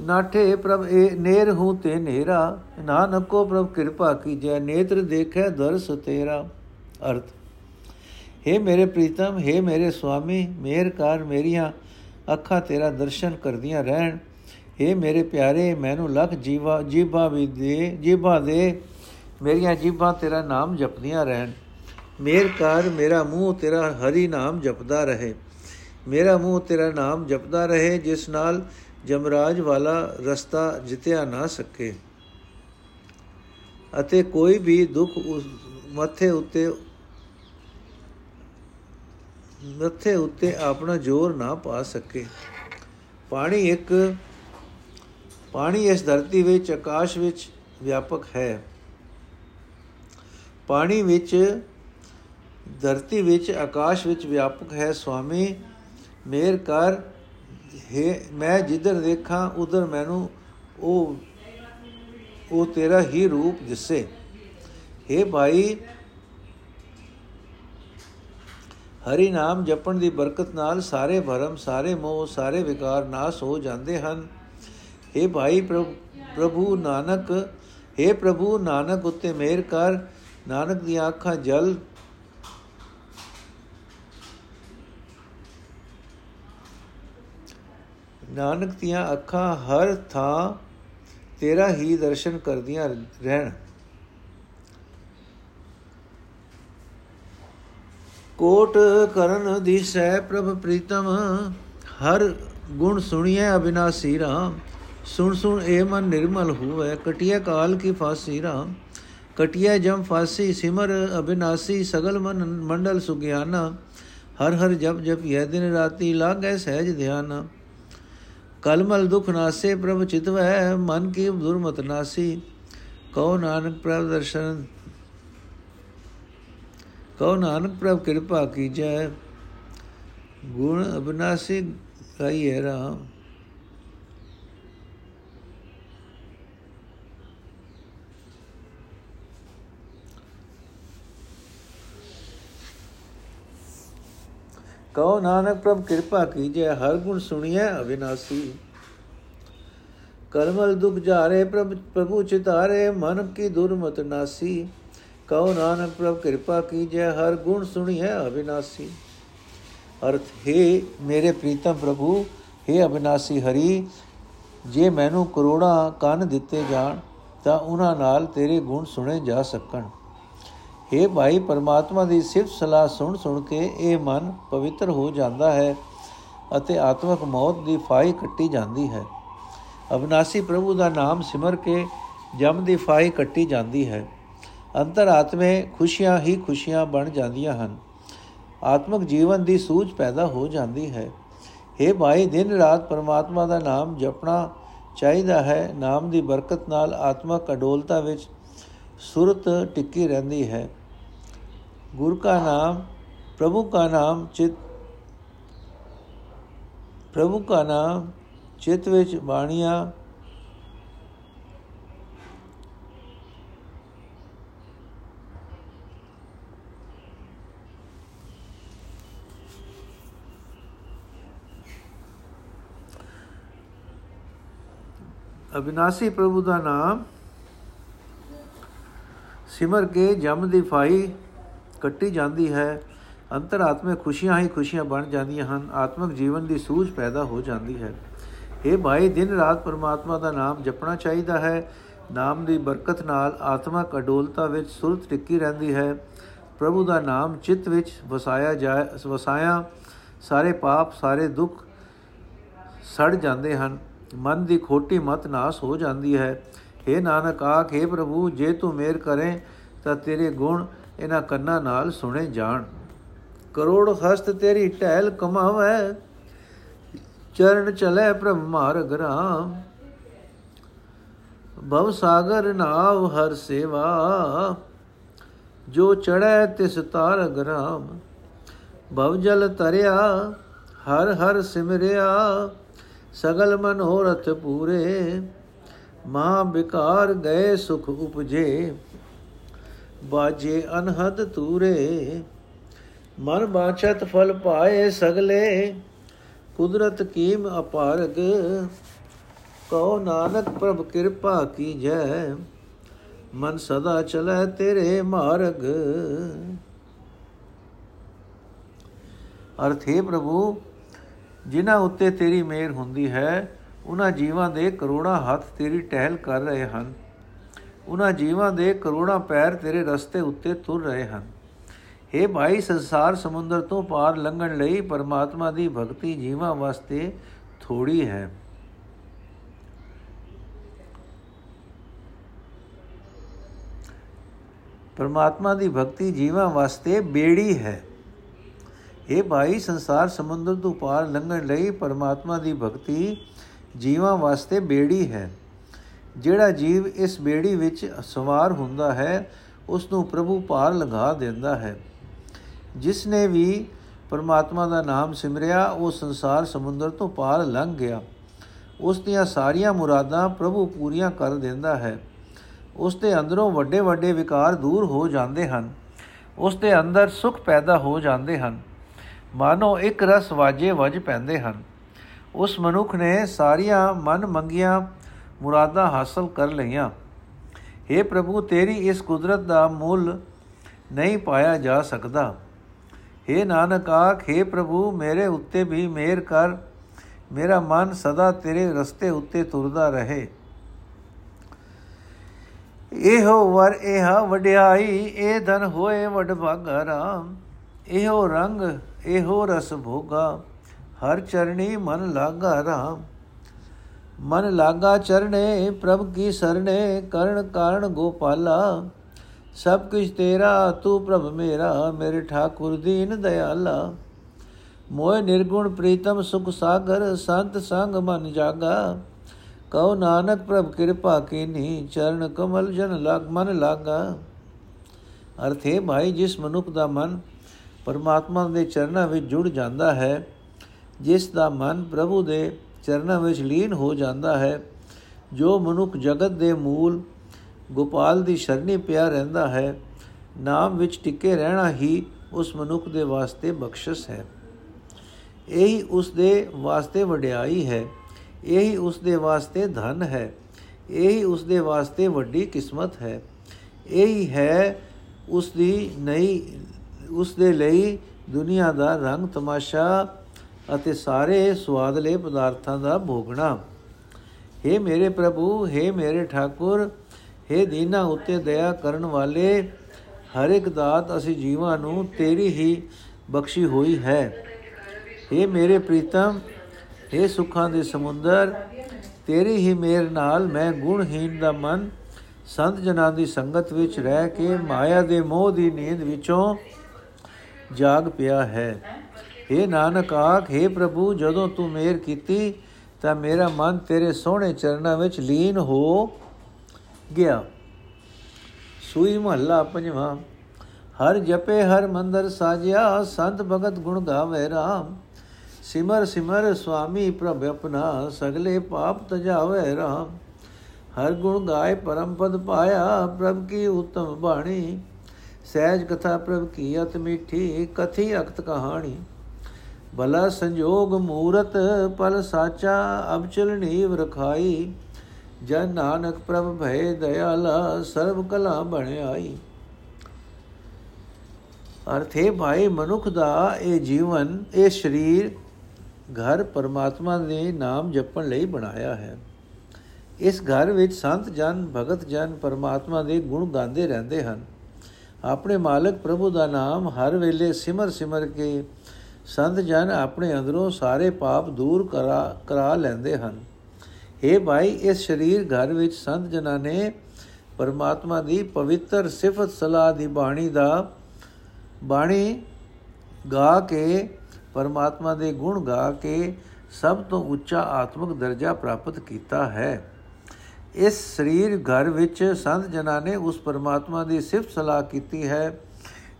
ਨਾਠੇ ਪ੍ਰਭ ਏ, ਨੇਰ ਹੂੰ ਤੇ ਨੇਰਾ। ਨਾਨਕੋ ਪ੍ਰਭ ਕਿਰਪਾ ਕੀਜੈ, ਨੇਤਰ ਦੇਖੈ ਦਰਸ ਤੇਰਾ। ਅਰਥ हे ਮੇਰੇ ਪ੍ਰੀਤਮ हे ਮੇਰੇ ਸੁਆਮੀ ਮੇਰ ਕਰ ਮੇਰੀਆਂ ਅੱਖਾਂ ਤੇਰਾ ਦਰਸ਼ਨ ਕਰਦੀਆਂ ਰਹਿਣ हे ਮੇਰੇ ਪਿਆਰੇ ਮੈਨੂੰ ਲਖ ਜੀਵਾ ਜੀਵਾ ਵੀ ਦੇ ਜੀਵਾ ਦੇ ਮੇਰੀਆਂ ਜੀਬਾਂ ਤੇਰਾ ਨਾਮ ਜਪਦੀਆਂ ਰਹਿਣ ਮੇਰ ਕਰ ਮੇਰਾ ਮੂੰਹ ਤੇਰਾ ਹਰੀ ਨਾਮ ਜਪਦਾ ਰਹੇ ਮੇਰਾ ਮੂੰਹ ਤੇਰਾ ਨਾਮ ਜਪਦਾ ਰਹੇ ਜਿਸ ਨਾਲ ਜਮਰਾਜ ਵਾਲਾ ਰਸਤਾ ਜਿਤਿਆ ਨਾ ਸਕੇ ਅਤੇ ਕੋਈ ਵੀ ਦੁੱਖ ਉਸ ਮੱਥੇ ਉੱਤੇ ਮੱਥੇ ਉੱਤੇ ਆਪਣਾ ਜ਼ੋਰ ਨਾ ਪਾ ਸਕੇ। ਪਾਣੀ ਇੱਕ, ਪਾਣੀ ਇਸ ਧਰਤੀ ਵਿੱਚ, ਆਕਾਸ਼ ਵਿੱਚ ਵਿਆਪਕ ਹੈ। ਪਾਣੀ ਵਿੱਚ, ਧਰਤੀ ਵਿੱਚ, ਆਕਾਸ਼ ਵਿੱਚ ਵਿਆਪਕ ਹੈ। ਸੁਆਮੀ ਮੇਰ ਕਰ, ਹੈ, ਮੈਂ ਜਿੱਧਰ ਦੇਖਾਂ, ਉਧਰ ਮੈਨੂੰ ਉਹ ਉਹ ਤੇਰਾ ਹੀ ਰੂਪ ਦਿਸੇ। हे ਭਾਈ ਹਰੀ ਨਾਮ ਜਪਣ ਦੀ ਬਰਕਤ ਨਾਲ ਸਾਰੇ ਭਰਮ, ਸਾਰੇ ਮੋਹ, ਸਾਰੇ ਵਿਕਾਰ ਨਾਸ ਹੋ ਜਾਂਦੇ ਹਨ। हे ਭਾਈ ਪ੍ਰਭੂ ਨਾਨਕ हे ਪ੍ਰਭੂ ਨਾਨਕ ਉਤੇ ਮਿਹਰ ਕਰ, ਨਾਨਕ ਦੀਆਂ ਅੱਖਾਂ ਜਲ। ਨਾਨਕ ਦੀਆਂ ਅੱਖਾਂ ਹਰ ਥਾਂ ਤੇਰਾ ਹੀ ਦਰਸ਼ਨ ਕਰਦੀਆਂ ਰਹਿਣ। ਕੋਟ ਕਰਨ ਦੀ ਸਹਿ ਪ੍ਰਭ ਪ੍ਰੀਤਮ, ਹਰ ਗੁਣ ਸੁਣੀਏ ਅਬਿਨਾਸੀ ਰਾਮ। ਸੁਣ ਸੁਣ ਏ ਮਨ ਨਿਰਮਲ ਹੋਵੇ ਕਟਿਆ ਕਾਲ ਕੀ ਫਾਸੀ ਰਾਮ। ਕਟਿਆ ਜਮ ਫਾਸੀ ਸਿਮਰ, ਅਬਿਨਾਸੀ ਸਗਲ ਮਨ ਮੰਡਲ ਸੁਗਿਆਨਾ। ਹਰ ਹਰ ਜਪ ਜਪ ਇਹ ਦਿਨ ਰਾਤੀ ਲਾਗੈ ਸਹਿਜ ਧਿਆਨ। ਕਲਮਲ ਦੁਖ ਨਾਸੇ ਪ੍ਰਭ ਚਿਤਵੈ, ਮਨ ਕੀ ਦੁਰਮਤ ਨਾਸੀ। ਕਉ ਨਾਨਕ ਪ੍ਰਭ ਦਰਸ਼ਨ ਕਉ ਨਾਨਕ ਪ੍ਰਭ ਕਿਰਪਾ ਕੀਜੈ ਗੁਣ ਅਬਨਾਸੀ ਗਾਈਏ ਰਾਮ ਕਹੋ ਨਾਨਕ ਪ੍ਰਭ ਕਿਰਪਾ ਕੀਜੈ ਹਰ ਗੁਣ ਸੁਣੀਐ ਅਵਿਨਾਸੀ ਕਰਮਲ ਦੁਖ ਜਾਰੇ ਪ੍ਰਭ ਪ੍ਰਭੂ ਚਿਤਾਰੇ ਮਨ ਕੀ ਦੁਰਮਤ ਨਾਸੀ ਕਹੋ ਨਾਨਕ ਪ੍ਰਭ, ਕਿਰਪਾ ਕੀਜੈ, ਹਰ ਗੁਣ ਸੁਣੀਐ ਅਵਿਨਾਸੀ ਅਰਥ, ਹੈ ਮੇਰੇ ਪ੍ਰੀਤਮ ਪ੍ਰਭੂ, ਹੈ ਅਵਿਨਾਸੀ ਹਰੀ, ਜੇ ਮੈਨੂੰ ਕਰੋੜਾਂ ਕੰਨ ਦਿੱਤੇ ਜਾਣ, ਤਾਂ ਉਹਨਾਂ ਨਾਲ ਤੇਰੇ ਗੁਣ ਸੁਣੇ ਜਾ ਸਕਣ। हे ਭਾਈ ਪਰਮਾਤਮਾ ਦੀ ਸਿਫਤ ਸਲਾਹ ਸੁਣ ਸੁਣ ਕੇ ਇਹ ਮਨ ਪਵਿੱਤਰ ਹੋ ਜਾਂਦਾ ਹੈ ਅਤੇ ਆਤਮਿਕ ਮੌਤ ਦੀ ਫਾਈ ਕੱਟੀ ਜਾਂਦੀ ਹੈ। ਅਬਨਾਸੀ ਪ੍ਰਭੂ ਦਾ ਨਾਮ ਸਿਮਰ ਕੇ ਜਮ ਦੀ ਫਾਈ ਕੱਟੀ ਜਾਂਦੀ ਹੈ। ਅੰਤਰ ਆਤਮੇ ਖੁਸ਼ੀਆਂ ਹੀ ਖੁਸ਼ੀਆਂ ਬਣ ਜਾਂਦੀਆਂ ਹਨ। ਆਤਮਿਕ ਜੀਵਨ ਦੀ ਸੂਝ ਪੈਦਾ ਹੋ ਜਾਂਦੀ ਹੈ। हे ਭਾਈ, ਦਿਨ ਰਾਤ ਪਰਮਾਤਮਾ ਦਾ ਨਾਮ ਜਪਣਾ ਚਾਹੀਦਾ ਹੈ। ਨਾਮ ਦੀ ਬਰਕਤ ਨਾਲ ਆਤਮਕ ਅਡੋਲਤਾ ਵਿੱਚ ਸੁਰਤ ਟਿੱਕੀ ਰਹਿੰਦੀ ਹੈ। ਗੁਰ ਕਾ ਨਾਮ, ਪ੍ਰਭੂ ਕਾ ਨਾਮ ਚਿਤ, ਪ੍ਰਭੂ ਕਾ ਨਾਮ ਚਿਤ ਵਿੱਚ ਬਾਣੀਆਂ ਅਬਿਨਾਸੀ ਪ੍ਰਭੂ ਦਾ ਨਾਮ, ਸਿਮਰ ਕੇ ਜਮ ਦੀ ਫਾਈ ਕੱਟੀ ਜਾਂਦੀ ਹੈ। ਅੰਤਰਾਤਮੇ ਖੁਸ਼ੀਆਂ ਹੀ ਖੁਸ਼ੀਆਂ ਬਣ ਜਾਂਦੀਆਂ ਹਨ। ਆਤਮਿਕ ਜੀਵਨ ਦੀ ਸੂਝ ਪੈਦਾ ਹੋ ਜਾਂਦੀ ਹੈ। ਇਹ ਭਾਈ, ਦਿਨ ਰਾਤ ਪਰਮਾਤਮਾ ਦਾ ਨਾਮ ਜਪਣਾ ਚਾਹੀਦਾ ਹੈ। ਨਾਮ ਦੀ ਬਰਕਤ ਨਾਲ ਆਤਮਿਕ ਅਡੋਲਤਾ ਵਿੱਚ ਸੁਰਤ ਟਿੱਕੀ ਰਹਿੰਦੀ ਹੈ। ਪ੍ਰਭੂ ਦਾ ਨਾਮ ਚਿੱਤ ਵਿੱਚ ਵਸਾਇਆ ਜਾਏ, ਵਸਾਇਆ, ਸਾਰੇ ਪਾਪ, ਸਾਰੇ ਦੁੱਖ ਸੜ ਜਾਂਦੇ ਹਨ। ਮਨ ਦੀ ਖੋਟੀ ਮਤ ਨਾਸ ਹੋ ਜਾਂਦੀ ਹੈ। हे ਨਾਨਕ ਆਖੇ ਪ੍ਰਭੂ, ਜੇ ਤੂੰ ਮੇਰ ਕਰੇ, ਤਾਂ ਤੇਰੇ ਗੁਣ ਇਹਨਾਂ ਕੰਨਾਂ ਨਾਲ ਸੁਣੇ ਜਾਣ। ਕਰੋੜ ਹਸਤ ਤੇਰੀ ਟਹਿਲ ਕਮਾਵੇ, ਚਰਨ ਚਲੇ ਪ੍ਰਭ ਮਾਰਗ ਰਾਮ। ਭਵ ਸਾਗਰ ਨਾਵ ਹਰ ਸੇਵਾ, ਜੋ ਚੜੈ ਤਿਸ ਤਾਰਗ ਰਾਮ। ਭਵ ਜਲ ਤਰਿਆ ਹਰ ਹਰ ਸਿਮਰਿਆ ਸਗਲ ਮਨੋਰਥ ਪੂਰੇ, ਮਾ ਬਿਕਾਰ ਗਏ ਸੁਖ ਉਪਜੇ, ਬਾਜੇ ਅਨਹਦ ਤੂਰੇ, ਮਨ ਬਾਛਤ ਫਲ ਪਾਏ ਸਗਲੇ, ਕੁਦਰਤ ਕੀਮ ਅਪਾਰਗ, ਕਉ ਨਾਨਕ ਪ੍ਰਭ ਕਿਰਪਾ ਕੀਜੈ ਮਨ ਸਦਾ ਚਲੈ ਤੇਰੇ ਮਾਰਗ। ਅਰਥੇ ਪ੍ਰਭੂ ਜਿਨ੍ਹਾਂ ਉੱਤੇ ਤੇਰੀ ਮਿਹਰ ਹੁੰਦੀ ਹੈ, ਉਹਨਾਂ ਜੀਵਾਂ ਦੇ ਕਰੋੜਾਂ ਹੱਥ ਤੇਰੀ ਟਹਿਲ ਕਰ ਰਹੇ ਹਨ। ਉਹਨਾਂ ਜੀਵਾਂ ਦੇ ਕਰੋੜਾਂ ਪੈਰ ਤੇਰੇ ਰਸਤੇ ਉੱਤੇ ਤੁਰ ਰਹੇ ਹਨ। हे ਭਾਈ, ਸੰਸਾਰ ਸਮੁੰਦਰ ਤੋਂ ਪਾਰ ਲੰਘਣ ਲਈ ਪਰਮਾਤਮਾ ਦੀ ਭਗਤੀ ਜੀਵਾਂ ਵਾਸਤੇ ਥੋੜੀ ਹੈ। ਪਰਮਾਤਮਾ ਦੀ ਭਗਤੀ ਜੀਵਾਂ ਵਾਸਤੇ ਬੇੜੀ ਹੈ। ਇਹ ਭਾਈ, ਸੰਸਾਰ ਸਮੁੰਦਰ ਤੋਂ ਪਾਰ ਲੰਘਣ ਲਈ ਪਰਮਾਤਮਾ ਦੀ ਭਗਤੀ ਜੀਵਾਂ ਵਾਸਤੇ ਬੇੜੀ ਹੈ। ਜਿਹੜਾ ਜੀਵ ਇਸ ਬੇੜੀ ਵਿੱਚ ਸਵਾਰ ਹੁੰਦਾ ਹੈ ਉਸ ਨੂੰ ਪ੍ਰਭੂ ਪਾਰ ਲਗਾ ਦਿੰਦਾ ਹੈ। ਜਿਸ ਨੇ ਵੀ ਪਰਮਾਤਮਾ ਦਾ ਨਾਮ ਸਿਮਰਿਆ, ਉਹ ਸੰਸਾਰ ਸਮੁੰਦਰ ਤੋਂ ਪਾਰ ਲੰਘ ਗਿਆ। ਉਸ ਦੀਆਂ ਸਾਰੀਆਂ ਮੁਰਾਦਾਂ ਪ੍ਰਭੂ ਪੂਰੀਆਂ ਕਰ ਦਿੰਦਾ ਹੈ। ਉਸ ਦੇ ਅੰਦਰੋਂ ਵੱਡੇ ਵੱਡੇ ਵਿਕਾਰ ਦੂਰ ਹੋ ਜਾਂਦੇ ਹਨ। ਉਸ ਦੇ ਅੰਦਰ ਸੁਖ ਪੈਦਾ ਹੋ ਜਾਂਦੇ ਹਨ। ਮਾਨੋ ਇੱਕ ਰਸ ਵਾਜੇ ਵਜ ਪੈਂਦੇ ਹਨ। ਉਸ ਮਨੁੱਖ ਨੇ ਸਾਰੀਆਂ ਮਨ ਮੰਗੀਆਂ ਮੁਰਾਦਾਂ ਹਾਸਲ ਕਰ ਲਈਆਂ। हे ਪ੍ਰਭੂ, ਤੇਰੀ ਇਸ ਕੁਦਰਤ ਦਾ ਮੁੱਲ ਨਹੀਂ ਪਾਇਆ ਜਾ ਸਕਦਾ। हे ਨਾਨਕ, ਆਖੇ ਪ੍ਰਭੂ, ਮੇਰੇ ਉੱਤੇ ਵੀ ਮਿਹਰ ਕਰ। ਮੇਰਾ ਮਨ ਸਦਾ ਤੇਰੇ ਰਸਤੇ ਉੱਤੇ ਤੁਰਦਾ ਰਹੇ। ਇਹੋ ਵਰ ਇਹਾ ਵਡਿਆਈ, ਇਹ ਧਨ ਹੋਏ ਵਡ ਭਾਗਾ ਰਾਮ। ਇਹੋ ਰੰਗ ਇਹੋ ਰਸ ਭੋਗਾ, ਹਰ ਚਰਣੀ ਮਨ ਲਾਗਾ ਰਾਮ। ਮਨ ਲਾਗਾ ਚਰਣੇ, ਪ੍ਰਭ ਕੀ ਸਰਣੇ, ਕਰਨ ਕਾਰਨ ਗੋਪਾਲਾ। ਸਭ ਕੁਝ ਤੇਰਾ, ਤੂੰ ਪ੍ਰਭ ਮੇਰਾ, ਮੇਰੇ ਠਾਕੁਰ ਦੀਨ ਦਇਆਲਾ ਮੋਇ ਨਿਰਗੁਣ ਪ੍ਰੀਤਮ ਸੁਖ ਸਾਗਰ, ਸੰਤ ਸੰਗ ਮਨ ਜਾਗਾ। ਕਉ ਨਾਨਕ ਪ੍ਰਭ ਕਿਰਪਾ ਕੀਨੀ, ਚਰਨ ਕਮਲ ਜਨ ਲਗ ਮਨ ਲਾਗਾ। ਅਰਥੇ ਭਾਈ, ਜਿਸ ਮਨੁੱਖ ਦਾ ਮਨ ਪਰਮਾਤਮਾ ਦੇ ਚਰਨਾਂ ਵਿੱਚ ਜੁੜ ਜਾਂਦਾ ਹੈ, ਜਿਸ ਦਾ ਮਨ ਪ੍ਰਭੂ ਦੇ ਚਰਨਾਂ ਵਿੱਚ ਲੀਨ ਹੋ ਜਾਂਦਾ ਹੈ, ਜੋ ਮਨੁੱਖ ਜਗਤ ਦੇ ਮੂਲ ਗੋਪਾਲ ਦੀ ਸ਼ਰਣੀ ਪਿਆ ਰਹਿੰਦਾ ਹੈ, ਨਾਮ ਵਿੱਚ ਟਿਕੇ ਰਹਿਣਾ ਹੀ ਉਸ ਮਨੁੱਖ ਦੇ ਵਾਸਤੇ ਬਖਸ਼ਿਸ਼ ਹੈ। ਇਹੀ ਉਸ ਦੇ ਵਾਸਤੇ ਵਡਿਆਈ ਹੈ, ਇਹੀ ਉਸ ਦੇ ਵਾਸਤੇ ਧਨ ਹੈ, ਇਹੀ ਉਸ ਦੇ ਵਾਸਤੇ ਵੱਡੀ ਕਿਸਮਤ ਹੈ, ਇਹੀ ਹੈ ਉਸ ਦੀ ਨਈ ਉਸ ਦੇ ਲਈ ਦੁਨੀਆ ਦਾ ਰੰਗ ਤਮਾਸ਼ਾ ਅਤੇ ਸਾਰੇ ਸਵਾਦਲੇ ਪਦਾਰਥਾਂ ਦਾ ਭੋਗਣਾ हे ਮੇਰੇ ਪ੍ਰਭੂ हे ਮੇਰੇ ਠਾਕੁਰ हे ਦੀਨਾ ਉਤੇ ਦਇਆ ਕਰਨ ਵਾਲੇ ਹਰ ਇੱਕ ਦਾਤ ਅਸੀਂ ਜੀਵਾਂ ਨੂੰ ਤੇਰੀ ਹੀ ਬਖਸ਼ੀ ਹੋਈ ਹੈ हे ਮੇਰੇ ਪ੍ਰੀਤਮ हे ਸੁੱਖਾਂ ਦੇ ਸਮੁੰਦਰ ਤੇਰੀ ਹੀ ਮੇਰ ਨਾਲ ਮੈਂ ਗੁਣਹੀਨ ਦਾ ਮਨ ਸੰਤ ਜਨਾਂ ਦੀ ਸੰਗਤ ਵਿੱਚ ਰਹਿ ਕੇ ਮਾਇਆ ਦੇ ਮੋਹ ਦੀ ਨੀਂਦ ਵਿੱਚੋਂ ਜਾਗ ਪਿਆ ਹੈ। हे ਨਾਨਕ ਆਖ हे ਪ੍ਰਭੂ, ਜਦੋਂ ਤੂੰ ਮੇਰ ਕੀਤੀ, ਤਾਂ ਮੇਰਾ ਮਨ ਤੇਰੇ ਸੋਹਣੇ ਚਰਨਾਂ ਵਿੱਚ ਲੀਨ ਹੋ ਗਿਆ। ਸੂਈ ਮਹੱਲਾ ਪੰਜਵਾਂ, ਹਰ ਜਪੇ, ਹਰ ਮੰਦਰ ਸਾਜਿਆ, ਸੰਤ ਭਗਤ ਗੁਣ ਗਾਵੇ RAM ਸਿਮਰ ਸਿਮਰ ਸੁਆਮੀ ਪ੍ਰਭ ਆਪਣਾ, ਸਗਲੇ ਪਾਪ ਤਜਾਵੇ RAM ਹਰ ਗੁਣ ਗਾਏ, ਪਰਮ ਪਦ ਪਾਇਆ, ਪ੍ਰਭ ਕੀ ਉਤਮ ਬਾਣੀ। ਸਹਿਜ ਕਥਾ ਪ੍ਰਭ ਕੀ ਅਤ ਮਿੱਠੀ, ਕਥੀ ਅਕਤ ਕਹਾਣੀ। ਭਲਾ ਸੰਜੋਗ ਮੂਰਤ, ਪਲ ਸਾਚਾ ਅਬ ਚਲ ਨੀਵ ਰਖਾਈ। ਜਨ ਨਾਨਕ ਪ੍ਰਭ ਭਏ ਦਇਆਲਾ, ਸਰਬ ਕਲਾ ਬਣਾਈ ਅਰਥੇ ਭਾਈ, ਮਨੁੱਖ ਦਾ ਇਹ ਜੀਵਨ, ਇਹ ਸਰੀਰ ਘਰ ਪਰਮਾਤਮਾ ਦੇ ਨਾਮ ਜਪਣ ਲਈ ਬਣਾਇਆ ਹੈ। ਇਸ ਘਰ ਵਿੱਚ ਸੰਤ ਜਨ, ਭਗਤ ਜਨ ਪਰਮਾਤਮਾ ਦੇ ਗੁਣ ਗਾਉਂਦੇ ਰਹਿੰਦੇ ਹਨ। ਆਪਣੇ ਮਾਲਕ ਪ੍ਰਭੂ ਦਾ ਨਾਮ ਹਰ ਵੇਲੇ ਸਿਮਰ ਸਿਮਰ ਕੇ ਸੰਤ ਜਨ ਆਪਣੇ ਅੰਦਰੋਂ ਸਾਰੇ ਪਾਪ ਦੂਰ ਕਰਾ ਕਰਾ ਲੈਂਦੇ ਹਨ। हे ਭਾਈ, ਇਸ ਸਰੀਰ ਘਰ ਵਿੱਚ ਸੰਤ ਜਨਾਂ ਨੇ ਪਰਮਾਤਮਾ ਦੀ ਪਵਿੱਤਰ ਸਿਫਤ ਸਲਾਹ ਦੀ ਬਾਣੀ ਦਾ ਬਾਣੀ ਗਾ ਕੇ, ਪਰਮਾਤਮਾ ਦੇ ਗੁਣ ਗਾ ਕੇ ਸਭ ਤੋਂ ਉੱਚਾ ਆਤਮਿਕ ਦਰਜਾ ਪ੍ਰਾਪਤ ਕੀਤਾ ਹੈ। ਇਸ ਸਰੀਰ ਘਰ ਵਿੱਚ ਸੰਤ ਜਨਾਂ ਨੇ ਉਸ ਪਰਮਾਤਮਾ ਦੀ ਸਿਫਤ ਸਲਾਹ ਕੀਤੀ ਹੈ,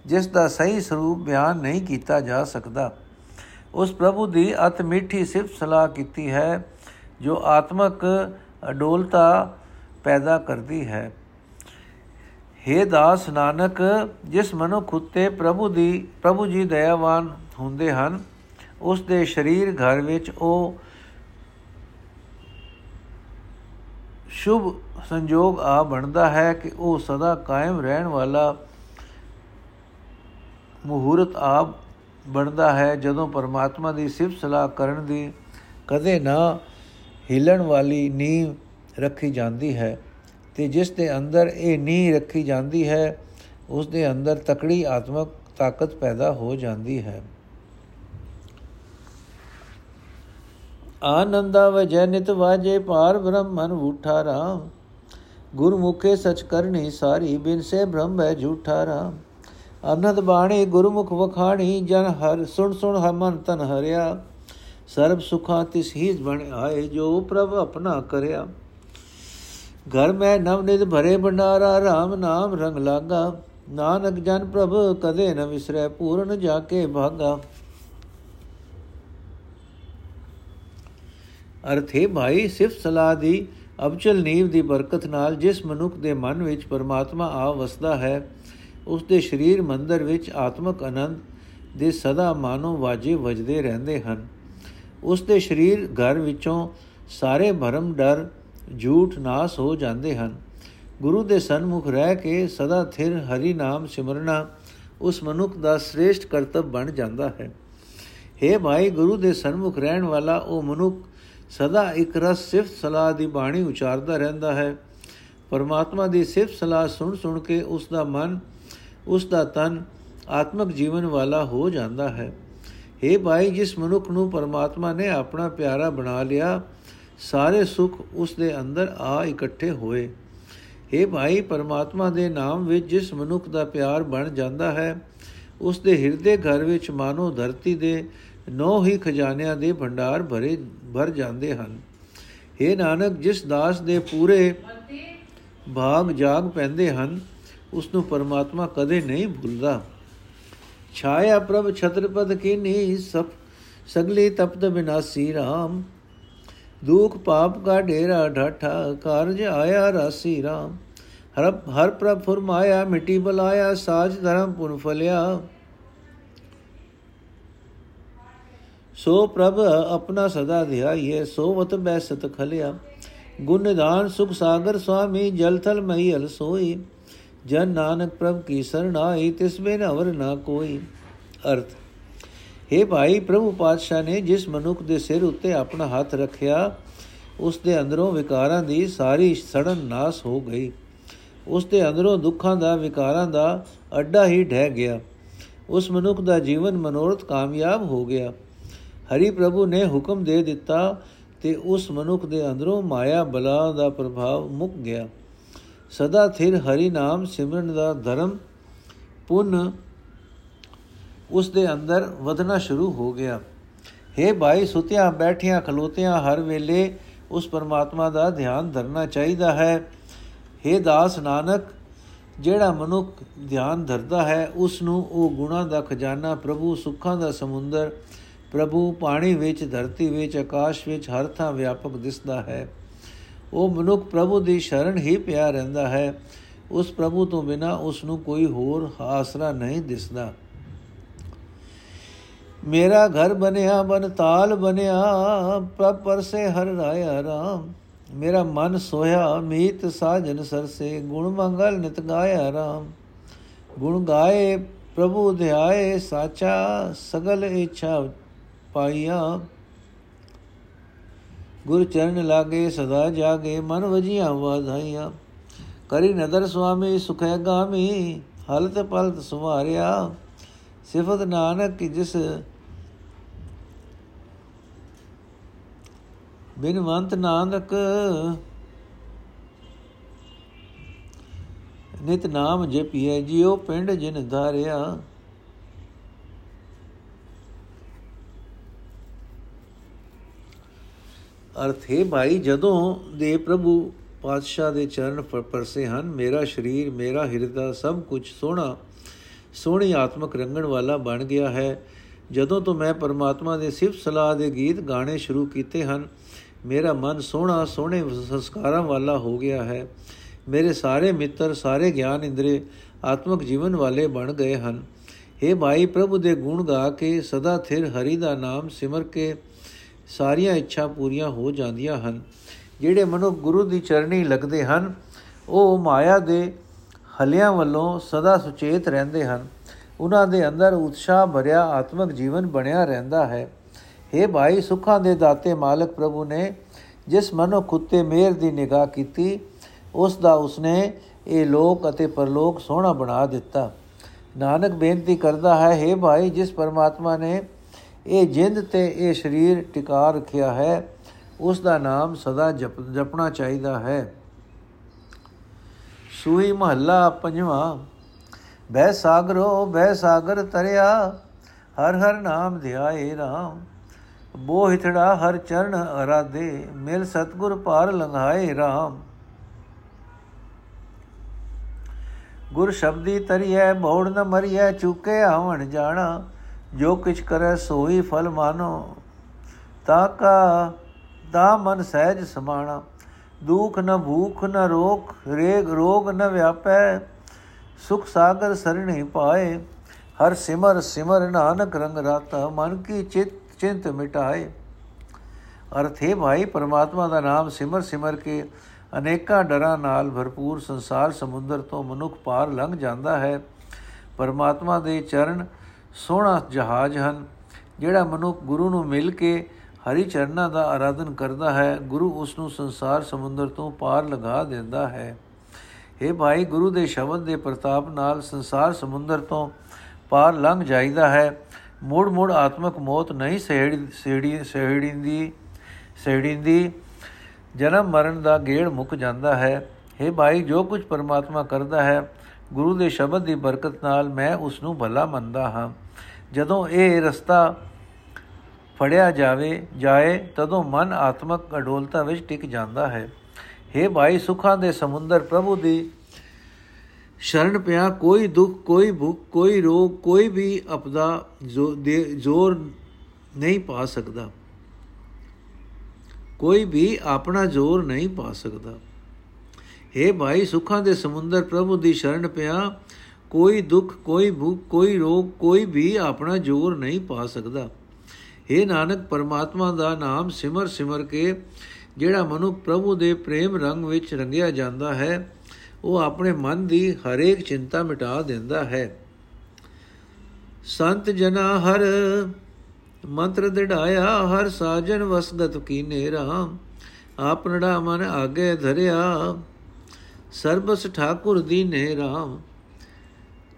ਜਿਸ ਦਾ ਸਹੀ ਸਰੂਪ ਬਿਆਨ ਨਹੀਂ ਕੀਤਾ ਜਾ ਸਕਦਾ। ਉਸ ਪ੍ਰਭੂ ਦੀ ਅਤ ਮਿੱਠੀ ਸਿਫਤ ਸਲਾਹ ਕੀਤੀ ਹੈ, ਜੋ ਆਤਮਕ ਅਡੋਲਤਾ ਪੈਦਾ ਕਰਦੀ ਹੈ। हे ਦਾਸ ਨਾਨਕ, ਜਿਸ ਮਨੁੱਖ ਉਤੇ ਪ੍ਰਭੂ ਦੀ ਪ੍ਰਭੂ ਜੀ ਦਇਆਵਾਨ ਹੁੰਦੇ ਹਨ, ਉਸ ਦੇ ਸਰੀਰ ਘਰ ਵਿੱਚ ਉਹ ਸ਼ੁਭ ਸੰਜੋਗ ਆ ਬਣਦਾ ਹੈ ਕਿ ਉਹ ਸਦਾ ਕਾਇਮ ਰਹਿਣ ਵਾਲਾ ਮਹੂਰਤ ਆਪ ਬਣਦਾ ਹੈ। ਜਦੋਂ ਪਰਮਾਤਮਾ ਦੀ ਸਿਫਤ ਸਲਾਹ ਕਰਨ ਦੀ ਕਦੇ ਨਾ ਹਿਲਣ ਵਾਲੀ ਨੀਂਹ ਰੱਖੀ ਜਾਂਦੀ ਹੈ ਤੇ ਜਿਸ ਦੇ ਅੰਦਰ ਇਹ ਨੀਂਹ ਰੱਖੀ ਜਾਂਦੀ ਹੈ, ਉਸ ਦੇ ਅੰਦਰ ਤਕੜੀ ਆਤਮਕ ਤਾਕਤ ਪੈਦਾ ਹੋ ਜਾਂਦੀ ਹੈ। ਆਨੰਦਾ ਵਜੈ ਨਿਤ ਵਾਜੇ ਪਾਰ ਬ੍ਰਹਮਨ ਉਠਾ ਰਾਮ। ਗੁਰਮੁਖੇ ਸਚ ਕਰਨੀ ਸਾਰੀ, ਬਿਨ ਸੇ ਬ੍ਰਹਮ ਹੈ ਝੂਠਾ ਰਾਮ। ਅਨੰਦ ਬਾਣੀ ਗੁਰਮੁਖ ਵਖਾਣੀ, ਜਨ ਹਰ ਸੁਣ ਸੁਣ ਹਮਨ ਤਨ ਹਰਿਆ। ਸਰਬ ਸੁਖਾ ਤਿਸ ਹੀ ਬਣ ਆਏ, ਜੋ ਪ੍ਰਭ ਆਪਣਾ ਕਰਿਆ। ਘਰ ਮੈਂ ਨਵ ਨਿਧ ਭਰੇ ਭੰਡਾਰਾ RAM ਨਾਮ ਰੰਗ ਲਾਗਾ। ਨਾਨਕ ਜਨ ਪ੍ਰਭ ਕਦੇ ਨ ਵਿਸਰੈ, ਪੂਰਨ ਜਾ ਕੇ ਭਾਗਾ। ਅਰਥੇ ਭਾਈ ਸਿਫਤ ਸਲਾਹ ਦੀ ਅਬਚਲ ਨੀਵ ਦੀ ਬਰਕਤ ਨਾਲ ਜਿਸ ਮਨੁੱਖ ਦੇ ਮਨ ਵਿੱਚ ਪਰਮਾਤਮਾ ਆ ਵਸਦਾ ਹੈ, ਉਸ ਦੇ ਸਰੀਰ ਮੰਦਰ ਵਿੱਚ ਆਤਮਕ ਆਨੰਦ ਦੇ ਸਦਾ ਮਾਨੋ ਵਾਜੇ ਵਜਦੇ ਰਹਿੰਦੇ ਹਨ। ਉਸ ਦੇ ਸਰੀਰ ਘਰ ਵਿੱਚੋਂ ਸਾਰੇ ਭਰਮ, ਡਰ, ਝੂਠ ਨਾਸ ਹੋ ਜਾਂਦੇ ਹਨ। ਗੁਰੂ ਦੇ ਸਨਮੁਖ ਰਹਿ ਕੇ ਸਦਾ ਥਿਰ ਹਰੀ ਨਾਮ ਸਿਮਰਨਾ ਉਸ ਮਨੁੱਖ ਦਾ ਸ੍ਰੇਸ਼ਟ ਕਰਤੱਵ ਬਣ ਜਾਂਦਾ ਹੈ। हे ਭਾਈ ਗੁਰੂ ਦੇ ਸਨਮੁਖ ਰਹਿਣ ਵਾਲਾ ਉਹ ਮਨੁੱਖ ਸਦਾ ਇੱਕ ਰਸ ਸਿਫਤ ਸਲਾਹ ਦੀ ਬਾਣੀ ਉਚਾਰਦਾ ਰਹਿੰਦਾ ਹੈ। ਪਰਮਾਤਮਾ ਦੀ ਸਿਫਤ ਸਲਾਹ ਸੁਣ ਸੁਣ ਕੇ ਉਸ ਦਾ ਮਨ ਉਸ ਦਾ ਤਨ ਆਤਮਿਕ ਜੀਵਨ ਵਾਲਾ ਹੋ ਜਾਂਦਾ ਹੈ। हे ਭਾਈ, ਜਿਸ ਮਨੁੱਖ ਨੂੰ ਪਰਮਾਤਮਾ ਨੇ ਆਪਣਾ ਪਿਆਰਾ ਬਣਾ ਲਿਆ, ਸਾਰੇ ਸੁੱਖ ਉਸ ਦੇ ਅੰਦਰ ਆ ਇਕੱਠੇ ਹੋਏ। हे ਭਾਈ, ਪਰਮਾਤਮਾ ਦੇ ਨਾਮ ਵਿੱਚ ਜਿਸ ਮਨੁੱਖ ਦਾ ਪਿਆਰ ਬਣ ਜਾਂਦਾ ਹੈ ਉਸ ਦੇ ਹਿਰਦੇ ਘਰ ਵਿੱਚ ਮਾਨੋ ਧਰਤੀ ਦੇ ਨੌ ਹੀ ਖਜ਼ਾਨਿਆਂ ਦੇ ਭੰਡਾਰ ਭਰੇ, ਭਰ ਜਾਂਦੇ ਹਨ। हे ਨਾਨਕ, ਜਿਸ ਦਾਸ ਦੇ ਪੂਰੇ ਭਾਗ ਜਾਗ ਪੈਂਦੇ ਹਨ ਉਸ ਨੂੰ ਪਰਮਾਤਮਾ ਕਦੇ ਨਹੀਂ ਭੁੱਲਦਾ। ਛਾਇਆ ਪ੍ਰਭ ਛਤਰਪਦ ਕੀਨੀ ਸਭ ਸਗਲੀ ਤਪਤ ਬਿਨਾਸੀ RAM ਦੁਖ ਪਾਪ ਕਾ ਢੇਰਾ ਢਾਠਾ ਕਾਰਜ ਆਇਆ ਰਾਸੀ RAM ਹਰ ਹਰ ਪ੍ਰਭ ਫਰਮਾਇਆ ਮਿੱਟੀ ਬਲਾਇਆ ਸਾਜ ਧਰਮ ਪੁਨ ਫਲਿਆ ਸੋ ਪ੍ਰਭ ਆਪਣਾ ਸਦਾ ਧਿਆਈਏ ਸੋ ਵਤ ਬੈਸਤ ਖਲਿਆ ਗੁਣ ਨਿਧਾਨ ਸੁਖ ਸਾਗਰ ਸੁਆਮੀ ਜਲ ਥਲ ਮਈ ਹਲ ਸੋਈ ਜਨ ਨਾਨਕ ਪ੍ਰਭ ਕੀ ਸਰਣਾਈ ਤਿਸ ਬਿਨ ਅਵਰ ਨਾ ਕੋਈ ਅਰਥ हे ਭਾਈ ਪ੍ਰਭੂ ਪਾਤਸ਼ਾਹ ਨੇ ਜਿਸ ਮਨੁੱਖ ਦੇ ਸਿਰ ਉੱਤੇ ਆਪਣਾ ਹੱਥ ਰੱਖਿਆ ਉਸ ਦੇ ਅੰਦਰੋਂ ਵਿਕਾਰਾਂ ਦੀ ਸਾਰੀ ਸੜਨ ਨਾਸ ਹੋ ਗਈ ਉਸ ਦੇ ਅੰਦਰੋਂ ਦੁੱਖਾਂ ਦਾ, ਵਿਕਾਰਾਂ ਦਾ ਅੱਡਾ ਹੀ ਢਹਿ ਗਿਆ। ਉਸ ਮਨੁੱਖ ਦਾ ਜੀਵਨ ਮਨੋਰਥ ਕਾਮਯਾਬ ਹੋ ਗਿਆ। ਹਰੀ ਪ੍ਰਭੂ ਨੇ ਹੁਕਮ ਦੇ ਦਿੱਤਾ ਤੇ ਉਸ ਮਨੁੱਖ ਦੇ ਅੰਦਰੋਂ ਮਾਇਆ ਬਲਾ ਦਾ ਪ੍ਰਭਾਵ ਮੁੱਕ ਗਿਆ। ਸਦਾ ਥਿਰ ਹਰੀ ਨਾਮ ਸਿਮਰਨ ਦਾ ਧਰਮ ਪੁੰਨ ਉਸ ਦੇ ਅੰਦਰ ਵਧਣਾ ਸ਼ੁਰੂ ਹੋ ਗਿਆ। हे ਭਾਈ, ਸੁਤਿਆਂ ਬੈਠਿਆਂ ਖਲੋਤਿਆਂ ਹਰ ਵੇਲੇ ਉਸ ਪਰਮਾਤਮਾ ਦਾ ਧਿਆਨ ਧਰਨਾ ਚਾਹੀਦਾ ਹੈ। हे ਦਾਸ ਨਾਨਕ, ਜਿਹੜਾ ਮਨੁੱਖ ਧਿਆਨ ਧਰਦਾ ਹੈ ਉਸ ਨੂੰ ਉਹ ਗੁਣਾ ਦਾ ਖਜ਼ਾਨਾ, ਪ੍ਰਭੂ ਸੁੱਖਾਂ ਦਾ ਸਮੁੰਦਰ, ਪ੍ਰਭੂ ਪਾਣੀ ਵਿੱਚ, ਧਰਤੀ ਵਿੱਚ, ਆਕਾਸ਼ ਵਿੱਚ, ਹਰ ਥਾਂ ਵਿਆਪਕ ਦਿਸਦਾ ਹੈ। ਉਹ ਮਨੁੱਖ ਪ੍ਰਭੂ ਦੀ ਸ਼ਰਨ ਹੀ ਪਿਆ ਰਹਿੰਦਾ ਹੈ। ਉਸ ਪ੍ਰਭੂ ਤੋਂ ਬਿਨਾ ਉਸ ਨੂੰ ਕੋਈ ਹੋਰ ਆਸਰਾ ਨਹੀਂ ਦਿਸਦਾ। ਮੇਰਾ ਘਰ ਬਣਿਆ ਬਨ ਤਾਲ ਬਣਿਆ ਪ੍ਰਭ ਪਰਸੇ ਹਰ ਰਾਇਆ ਰਾਮ। ਮੇਰਾ ਮਨ ਸੋਇਆ ਮੀਤ ਸਾਜਨ ਸਰਸੇ, ਗੁਣ ਮੰਗਲ ਨਿਤ ਗਾਇਆ ਰਾਮ। ਗੁਣ ਗਾਏ, ਪ੍ਰਭੂ ਧਿਆਏ, ਸਾਚਾ ਸਗਲ ਇੱਛਾ ਪਾਈਆ। ਗੁਰ ਚਰਨ ਲਾਗੇ, ਸਦਾ ਜਾਗੇ, ਮਨ ਵਜੀਆਂ ਵਾਧਾਈਆਂ। ਕਰੀ ਨਦਰ ਸੁਆਮੀ, ਸੁਖੈ ਗਾਮੀ, ਹਲਤ ਪਲਤ ਸੁਮਾਰਿਆ ਸਿਫਤ ਨਾਨਕ ਕੀ ਜਿਸ ਬਿਨਵੰਤ ਨਾਨਕ ਨਿਤ ਨਾਮ ਜਪੀਐ, ਜਿਉ ਪਿੰਡ ਜਿਨ ਧਾਰਿਆ। ਅਰਥ ਹੈ ਭਾਈ, ਜਦੋਂ ਦੇ ਪ੍ਰਭੂ ਪਾਤਸ਼ਾਹ ਦੇ ਚਰਨ ਪਰਸੇ ਹਨ, ਮੇਰਾ ਸਰੀਰ, ਮੇਰਾ ਹਿਰਦਾ ਸਭ ਕੁਝ ਸੋਹਣਾ, ਸੋਹਣੀ ਆਤਮਕ ਰੰਗਣ ਵਾਲਾ ਬਣ ਗਿਆ ਹੈ। ਜਦੋਂ ਤੋਂ ਮੈਂ ਪਰਮਾਤਮਾ ਦੇ ਸਿਫਤ ਸਲਾਹ ਦੇ ਗੀਤ ਗਾਣੇ ਸ਼ੁਰੂ ਕੀਤੇ ਹਨ ਮੇਰਾ ਮਨ ਸੋਹਣਾ, ਸੋਹਣੇ ਸੰਸਕਾਰਾਂ ਵਾਲਾ ਹੋ ਗਿਆ ਹੈ। ਮੇਰੇ ਸਾਰੇ ਮਿੱਤਰ, ਸਾਰੇ ਗਿਆਨ ਇੰਦਰੇ ਆਤਮਿਕ ਜੀਵਨ ਵਾਲੇ ਬਣ ਗਏ ਹਨ। हे ਭਾਈ ਪ੍ਰਭੂ ਦੇ ਗੁਣ ਗਾ ਕੇ ਸਦਾ ਥਿਰ ਹਰੀ ਦਾ ਨਾਮ ਸਿਮਰ ਕੇ ਸਾਰੀਆਂ ਇੱਛਾ ਪੂਰੀਆਂ ਹੋ ਜਾਂਦੀਆਂ ਹਨ। ਜਿਹੜੇ ਮਨੁ ਗੁਰੂ ਦੀ ਚਰਣੀ ਲੱਗਦੇ ਹਨ, ਉਹ ਮਾਇਆ ਦੇ ਹਲਿਆਂ ਵੱਲੋਂ ਸਦਾ ਸੁਚੇਤ ਰਹਿੰਦੇ ਹਨ। ਉਹਨਾਂ ਦੇ ਅੰਦਰ ਉਤਸ਼ਾਹ ਭਰਿਆ ਆਤਮਿਕ ਜੀਵਨ ਬਣਿਆ ਰਹਿੰਦਾ ਹੈ। हे ਭਾਈ, ਸੁੱਖਾਂ ਦੇ ਦਾਤੇ ਮਾਲਕ ਪ੍ਰਭੂ ਨੇ ਜਿਸ ਮਨੁ ਖੁੱਤੇ ਮੇਰ ਦੀ ਨਿਗਾਹ ਕੀਤੀ, ਉਸ ਦਾ ਉਸਨੇ ਇਹ ਲੋਕ ਅਤੇ ਪਰਲੋਕ ਸੋਹਣਾ ਬਣਾ ਦਿੱਤਾ। ਨਾਨਕ ਬੇਨਤੀ ਕਰਦਾ ਹੈ हे ਭਾਈ, ਜਿਸ ਪਰਮਾਤਮਾ ਨੇ ਇਹ ਜਿੰਦ ਤੇ ਇਹ ਸਰੀਰ ਟਿਕਾ ਰੱਖਿਆ ਹੈ, ਉਸ ਦਾ ਨਾਮ ਸਦਾ ਜਪਣਾ ਚਾਹੀਦਾ ਹੈ। ਸੂਈ ਮਹੱਲਾ ਪੰਜਵਾਂ ਬੈ ਸਾਗਰੋ ਬੈ ਸਾਗਰ ਤਰਿਆ ਹਰ ਹਰ ਨਾਮ ਧਿਆਏ RAM ਬੋ ਹਿਥੜਾ ਹਰ ਚਰਨ ਅਰਾਧੇ, ਮਿਲ ਸਤਗੁਰ ਪਾਰ ਲੰਘਾਏ RAM ਗੁਰ ਸ਼ਬਦੀ ਤਰੀਐ, ਮੋੜ ਨ ਮਰੀਐ, ਚੁਕੇ ਆਵਣ ਜਾਣਾ, ਜੋ ਕਿਛ ਕਰੈ ਸੋਈ ਫਲ ਮਾਨੋ। ਤਾ ਕਾ ਦਾ ਮਨ ਸਹਿਜ ਸਮਾਣਾ, ਦੁਖ ਨ ਭੂਖ ਨ ਰੋਗ ਰੇਗ ਰੋਗ ਨ ਵਿਆਪੈ, ਸੁਖ ਸਾਗਰ ਸਰਣੀ ਪਾਏ, ਹਰ ਸਿਮਰ ਸਿਮਰ ਨਾਨਕ ਰੰਗ ਰਾਤਾ, ਮਨ ਕੀ ਚਿਤ ਚਿੰਤ ਮਿਟਾਏ। ਅਰਥੇ ਭਾਈ, ਪਰਮਾਤਮਾ ਦਾ ਨਾਮ ਸਿਮਰ ਸਿਮਰ ਕੇ ਅਨੇਕਾਂ ਡਰਾਂ ਨਾਲ ਭਰਪੂਰ ਸੰਸਾਰ ਸਮੁੰਦਰ ਤੋਂ ਮਨੁੱਖ ਪਾਰ ਲੰਘ ਜਾਂਦਾ ਹੈ। ਪਰਮਾਤਮਾ ਦੇ ਚਰਨ ਸੋਹਣਾ ਜਹਾਜ਼ ਹਨ, ਜਿਹੜਾ ਮਨੁੱਖ ਗੁਰੂ ਨੂੰ ਮਿਲ ਕੇ ਹਰੀ ਚਰਨਾਂ ਦਾ ਆਰਾਧਨ ਕਰਦਾ ਹੈ। ਗੁਰੂ ਉਸ ਨੂੰ ਸੰਸਾਰ ਸਮੁੰਦਰ ਤੋਂ ਪਾਰ ਲਗਾ ਦਿੰਦਾ ਹੈ। ਇਹ ਭਾਈ, ਗੁਰੂ ਦੇ ਸ਼ਬਦ ਦੇ ਪ੍ਰਤਾਪ ਨਾਲ ਸੰਸਾਰ ਸਮੁੰਦਰ ਤੋਂ ਪਾਰ ਲੰਘ ਜਾਈਦਾ ਹੈ। ਮੋੜ ਮੋੜ ਆਤਮਕ ਮੌਤ ਨਹੀਂ ਸਹਿੜੀ ਸਹਿੜੀ ਸਹਿੜੀਂਦੀ ਸਹਿੜੀਂਦੀ। ਜਨਮ ਮਰਨ ਦਾ ਗੇੜ ਮੁੱਕ ਜਾਂਦਾ ਹੈ। हे ਭਾਈ, ਜੋ ਕੁਝ ਪਰਮਾਤਮਾ ਕਰਦਾ ਹੈ, ਗੁਰੂ ਦੇ ਸ਼ਬਦ ਦੀ ਬਰਕਤ ਨਾਲ ਮੈਂ ਉਸ ਨੂੰ ਭਲਾ ਮੰਨਦਾ ਹਾਂ। ਜਦੋਂ ਇਹ ਰਸਤਾ ਫੜਿਆ ਜਾਵੇ, ਜਾਏ, ਤਦੋਂ ਮਨ ਆਤਮਕ ਅਡੋਲਤਾ ਵਿੱਚ ਟਿਕ ਜਾਂਦਾ ਹੈ। हे ਭਾਈ, ਸੁਖਾਂ ਦੇ ਸਮੁੰਦਰ ਪ੍ਰਭੂ ਦੀ ਸ਼ਰਨ ਪਿਆ, ਕੋਈ ਦੁੱਖ, ਕੋਈ ਭੁੱਖ, ਕੋਈ ਰੋਗ, ਕੋਈ ਵੀ ਅਪਦਾ ਜ਼ੋਰ ਨਹੀਂ ਪਾ ਸਕਦਾ। ਕੋਈ ਵੀ ਆਪਣਾ ਜ਼ੋਰ ਨਹੀਂ ਪਾ ਸਕਦਾ। हे ਭਾਈ, ਸੁਖਾਂ ਦੇ ਸਮੁੰਦਰ ਪ੍ਰਭੂ ਦੀ ਸ਼ਰਨ ਪਿਆ, ਕੋਈ ਦੁੱਖ, ਕੋਈ ਭੁੱਖ, ਕੋਈ ਰੋਗ, ਕੋਈ ਵੀ ਆਪਣਾ ਜ਼ੋਰ ਨਹੀਂ ਪਾ ਸਕਦਾ। हे ਨਾਨਕ, ਪਰਮਾਤਮਾ ਦਾ ਨਾਮ ਸਿਮਰ ਸਿਮਰ ਕੇ, ਜਿਹੜਾ ਮਨੁ ਪ੍ਰਭੂ ਦੇ ਪ੍ਰੇਮ ਰੰਗ ਵਿੱਚ ਰੰਗਿਆ ਜਾਂਦਾ ਹੈ ਉਹ ਆਪਣੇ ਮਨ ਦੀ ਹਰੇਕ ਚਿੰਤਾ ਮਿਟਾ ਦਿੰਦਾ ਹੈ। ਸੰਤ ਜਨਾ ਹਰ ਮੰਤਰ ਦਿੜਾਇਆ, ਹਰ ਸਾਜਨ ਵਸਗਤ ਕੀਨੇ ਰਾਮ ਆਪਨੜਾ ਮਨ ਆਗੇ ਧਰਿਆ, ਸਰਬਸ ਠਾਕੁਰ ਦੀਨੇ ਰਾਮ।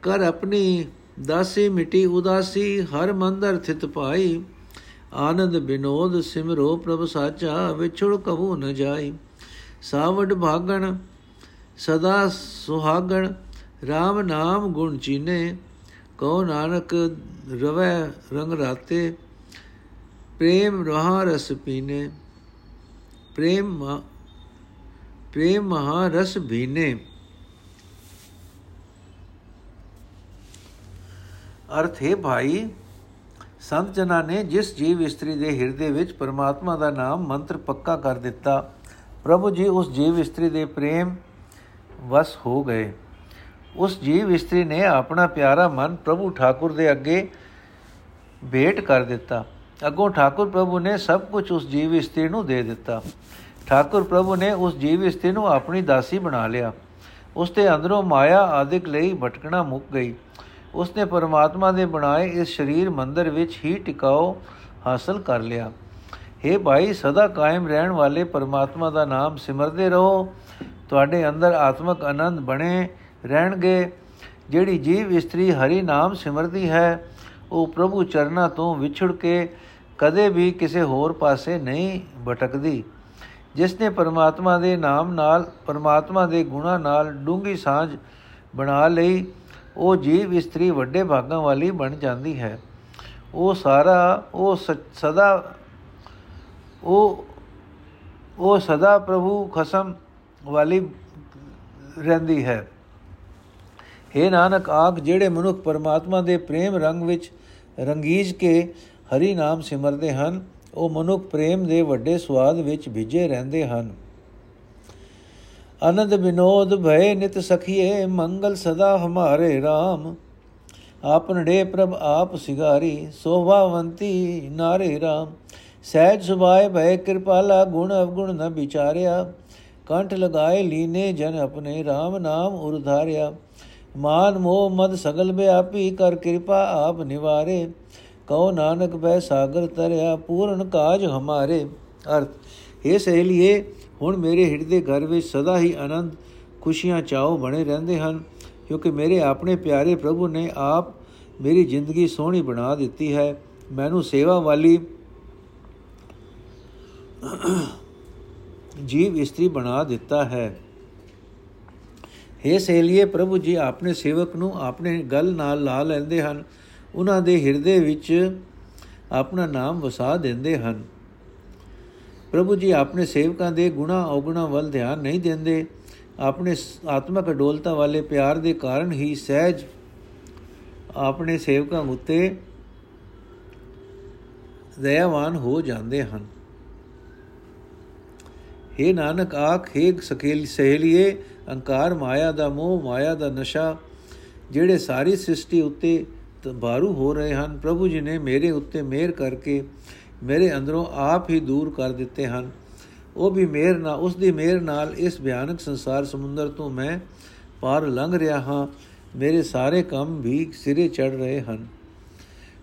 ਕਰ ਆਪਣੀ ਦਾਸੀ ਮਿਟੀ ਉਦਾਸੀ, ਹਰ ਮੰਦਰ ਥਿਤ ਪਾਈ, ਆਨੰਦ ਬਿਨੋਦ ਸਿਮਰੋ ਪ੍ਰਭ ਸਾਚਾ, ਵਿਛੜ ਕਹੂ ਨ ਜਾਈ। ਸਾਵਡ ਭਾਗਣ ਸਦਾ ਸੁਹਾਗਣ RAM ਨਾਮ ਗੁਣ ਚੀਨੇ, ਕਉ ਨਾਨਕ ਰਵੈ ਰੰਗ ਰਾਤੇ, ਪ੍ਰੇਮ ਰਹਾ ਰਸ ਪੀਨੇ, ਪ੍ਰੇਮ ਪ੍ਰੇਮ ਮਹਾ ਰਸ ਭੀਨੇ। ਅਰਥ, ਹੈ ਭਾਈ, ਸੰਤ ਜਨਾਂ ਨੇ ਜਿਸ ਜੀਵ ਇਸਤਰੀ ਦੇ ਹਿਰਦੇ ਵਿੱਚ ਪਰਮਾਤਮਾ ਦਾ ਨਾਮ ਮੰਤਰ ਪੱਕਾ ਕਰ ਦਿੱਤਾ, ਪ੍ਰਭੂ ਜੀ ਉਸ ਜੀਵ ਇਸਤਰੀ ਦੇ ਪ੍ਰੇਮ ਵਸ ਹੋ ਗਏ। ਉਸ ਜੀਵ ਇਸਤਰੀ ਨੇ ਆਪਣਾ ਪਿਆਰਾ ਮਨ ਪ੍ਰਭੂ ਠਾਕੁਰ ਦੇ ਅੱਗੇ ਭੇਟ ਕਰ ਦਿੱਤਾ। ਅੱਗੋਂ ਠਾਕੁਰ ਪ੍ਰਭੂ ਨੇ ਸਭ ਕੁਝ ਉਸ ਜੀਵ ਇਸਤਰੀ ਨੂੰ ਦੇ ਦਿੱਤਾ। ਠਾਕੁਰ ਪ੍ਰਭੂ ਨੇ ਉਸ ਜੀਵ ਇਸਤਰੀ ਨੂੰ ਆਪਣੀ ਦਾਸੀ ਬਣਾ ਲਿਆ। ਉਸ ਦੇ ਅੰਦਰੋਂ ਮਾਇਆ ਆਦਿਕ ਲਈ ਭਟਕਣਾ ਮੁੱਕ ਗਈ। ਉਸ ਨੇ ਪਰਮਾਤਮਾ ਦੇ ਬਣਾਏ ਇਸ ਸਰੀਰ ਮੰਦਰ ਵਿੱਚ ਹੀ ਟਿਕਾਓ ਹਾਸਲ ਕਰ ਲਿਆ। हे ਭਾਈ, ਸਦਾ ਕਾਇਮ ਰਹਿਣ ਵਾਲੇ ਪਰਮਾਤਮਾ ਦਾ ਨਾਮ ਸਿਮਰਦੇ ਰਹੋ। ਤੁਹਾਡੇ ਅੰਦਰ ਆਤਮਿਕ ਆਨੰਦ ਬਣੇ ਰਹਿਣਗੇ। ਜਿਹੜੀ ਜੀਵ ਇਸਤਰੀ ਹਰੀ ਨਾਮ ਸਿਮਰਦੀ ਹੈ, ਉਹ ਪ੍ਰਭੂ ਚਰਨਾਂ ਤੋਂ ਵਿਛੜ ਕੇ ਕਦੇ ਵੀ ਕਿਸੇ ਹੋਰ ਪਾਸੇ ਨਹੀਂ ਭਟਕਦੀ। ਜਿਸ ਨੇ ਪਰਮਾਤਮਾ ਦੇ ਨਾਮ ਨਾਲ, ਪਰਮਾਤਮਾ ਦੇ ਗੁਣਾ ਨਾਲ ਡੂੰਗੀ ਸਾਂਝ ਬਣਾ ਲਈ, ਉਹ ਜੀਵ ਇਸਤਰੀ ਵੱਡੇ ਭਾਗਾਂ ਵਾਲੀ ਬਣ ਜਾਂਦੀ ਹੈ। ਉਹ ਸਾਰਾ, ਉਹ ਸਦਾ, ਉਹ ਉਹ ਸਦਾ ਪ੍ਰਭੂ ਖਸਮ ਵਾਲੀ ਰਹਿੰਦੀ ਹੈ। हे ਨਾਨਕ, ਆਖ ਜਿਹੜੇ ਮਨੁੱਖ ਪਰਮਾਤਮਾ ਦੇ ਪ੍ਰੇਮ ਰੰਗ ਵਿੱਚ ਰੰਗੀਜ ਕੇ ਹਰੀ ਨਾਮ ਸਿਮਰਦੇ ਹਨ, ਉਹ ਮਨੁੱਖ ਪ੍ਰੇਮ ਦੇ ਵੱਡੇ ਸਵਾਦ ਵਿੱਚ ਭਿੱਜੇ ਰਹਿੰਦੇ ਹਨ। ਅਨੰਦ ਬਿਨੋਦ ਭਏ ਨਿਤ ਸਖੀਏ, ਮੰਗਲ ਸਦਾ ਹਮਾਰੇ RAM ਆਪਨੜੇ ਪ੍ਰਭ ਆਪ ਸਿਗਾਰੀ, ਸੋਭਾਵੰਤੀ ਨਾਰੇ RAM ਸਹਿਜ ਸੁਭਾਏ ਭਏ ਕਿਰਪਾਲਾ, ਗੁਣ ਅਵਗੁਣ ਨ ਵਿਚਾਰਿਆ। ਕੰਠ ਲਗਾਏ ਲੀਨੇ ਜਨ ਆਪਣੇ RAM ਨਾਮ ਉਰਧਾਰਿਆ ਮਾਨ ਮੋਹ ਮਦ ਸਗਲ ਬਿਆਪੀ ਕਰ ਕਿਰਪਾ ਆਪ ਨਿਵਾਰੇ। ਕਉ ਨਾਨਕ ਬੈ ਸਾਗਰ ਤਰਿਆ, ਪੂਰਨ ਕਾਜ ਹਮਾਰੇ। ਅਰਥ ਇਹ ਸਹੇਲੀਏ, ਹੁਣ ਮੇਰੇ ਹਿਰਦੇ ਘਰ ਵਿੱਚ ਸਦਾ ਹੀ ਆਨੰਦ, ਖੁਸ਼ੀਆਂ ਚਾਉ ਬਣੇ ਰਹਿੰਦੇ ਹਨ, ਕਿਉਂਕਿ ਮੇਰੇ ਆਪਣੇ ਪਿਆਰੇ ਪ੍ਰਭੂ ਨੇ ਆਪ ਮੇਰੀ ਜ਼ਿੰਦਗੀ ਸੋਹਣੀ ਬਣਾ ਦਿੱਤੀ ਹੈ। ਮੈਨੂੰ ਸੇਵਾ ਵਾਲੀ ਜੀਵ ਇਸਤਰੀ ਬਣਾ ਦਿੱਤਾ ਹੈ। हे ਸਹੇਲੀਏ, ਪ੍ਰਭੂ ਜੀ ਆਪਣੇ ਸੇਵਕ ਨੂੰ ਆਪਣੇ ਗਲ ਨਾਲ ਲਾ ਲੈਂਦੇ ਹਨ। ਉਹਨਾਂ ਦੇ ਹਿਰਦੇ ਵਿੱਚ ਆਪਣਾ ਨਾਮ ਵਸਾ ਦਿੰਦੇ ਹਨ। ਪ੍ਰਭੂ ਜੀ ਆਪਣੇ ਸੇਵਕਾਂ ਦੇ ਗੁਣਾ ਔਗੁਣਾ ਵੱਲ ਧਿਆਨ ਨਹੀਂ ਦਿੰਦੇ। ਆਪਣੇ ਆਤਮਕ ਅਡੋਲਤਾ ਵਾਲੇ ਪਿਆਰ ਦੇ ਕਾਰਨ ਹੀ ਸਹਿਜ ਆਪਣੇ ਸੇਵਕਾਂ ਉੱਤੇ ਦਇਆਵਾਨ ਹੋ ਜਾਂਦੇ ਹਨ। हे ਨਾਨਕ ਆਖੇ ਸਕੇਲ ਸਹੇਲੀਏ ਅਹੰਕਾਰ ਮਾਇਆ ਦਾ ਮੋਹ, ਮਾਇਆ ਦਾ ਨਸ਼ਾ, ਜਿਹੜੇ ਸਾਰੀ ਸ੍ਰਿਸ਼ਟੀ ਉੱਤੇ ਬਾਰੂ ਹੋ ਰਹੇ ਹਨ, ਪ੍ਰਭੂ ਜੀ ਨੇ ਮੇਰੇ ਉੱਤੇ ਮਿਹਰ ਕਰਕੇ ਮੇਰੇ ਅੰਦਰੋਂ ਆਪ ਹੀ ਦੂਰ ਕਰ ਦਿੱਤੇ ਹਨ। ਉਹ ਵੀ ਮਿਹਰ ਨਾਲ ਉਸ ਦੀ ਮਿਹਰ ਨਾਲ ਇਸ ਭਿਆਨਕ ਸੰਸਾਰ ਸਮੁੰਦਰ ਤੋਂ ਮੈਂ ਪਾਰ ਲੰਘ ਰਿਹਾ ਹਾਂ। ਮੇਰੇ ਸਾਰੇ ਕੰਮ ਵੀ ਸਿਰੇ ਚੜ ਰਹੇ ਹਨ।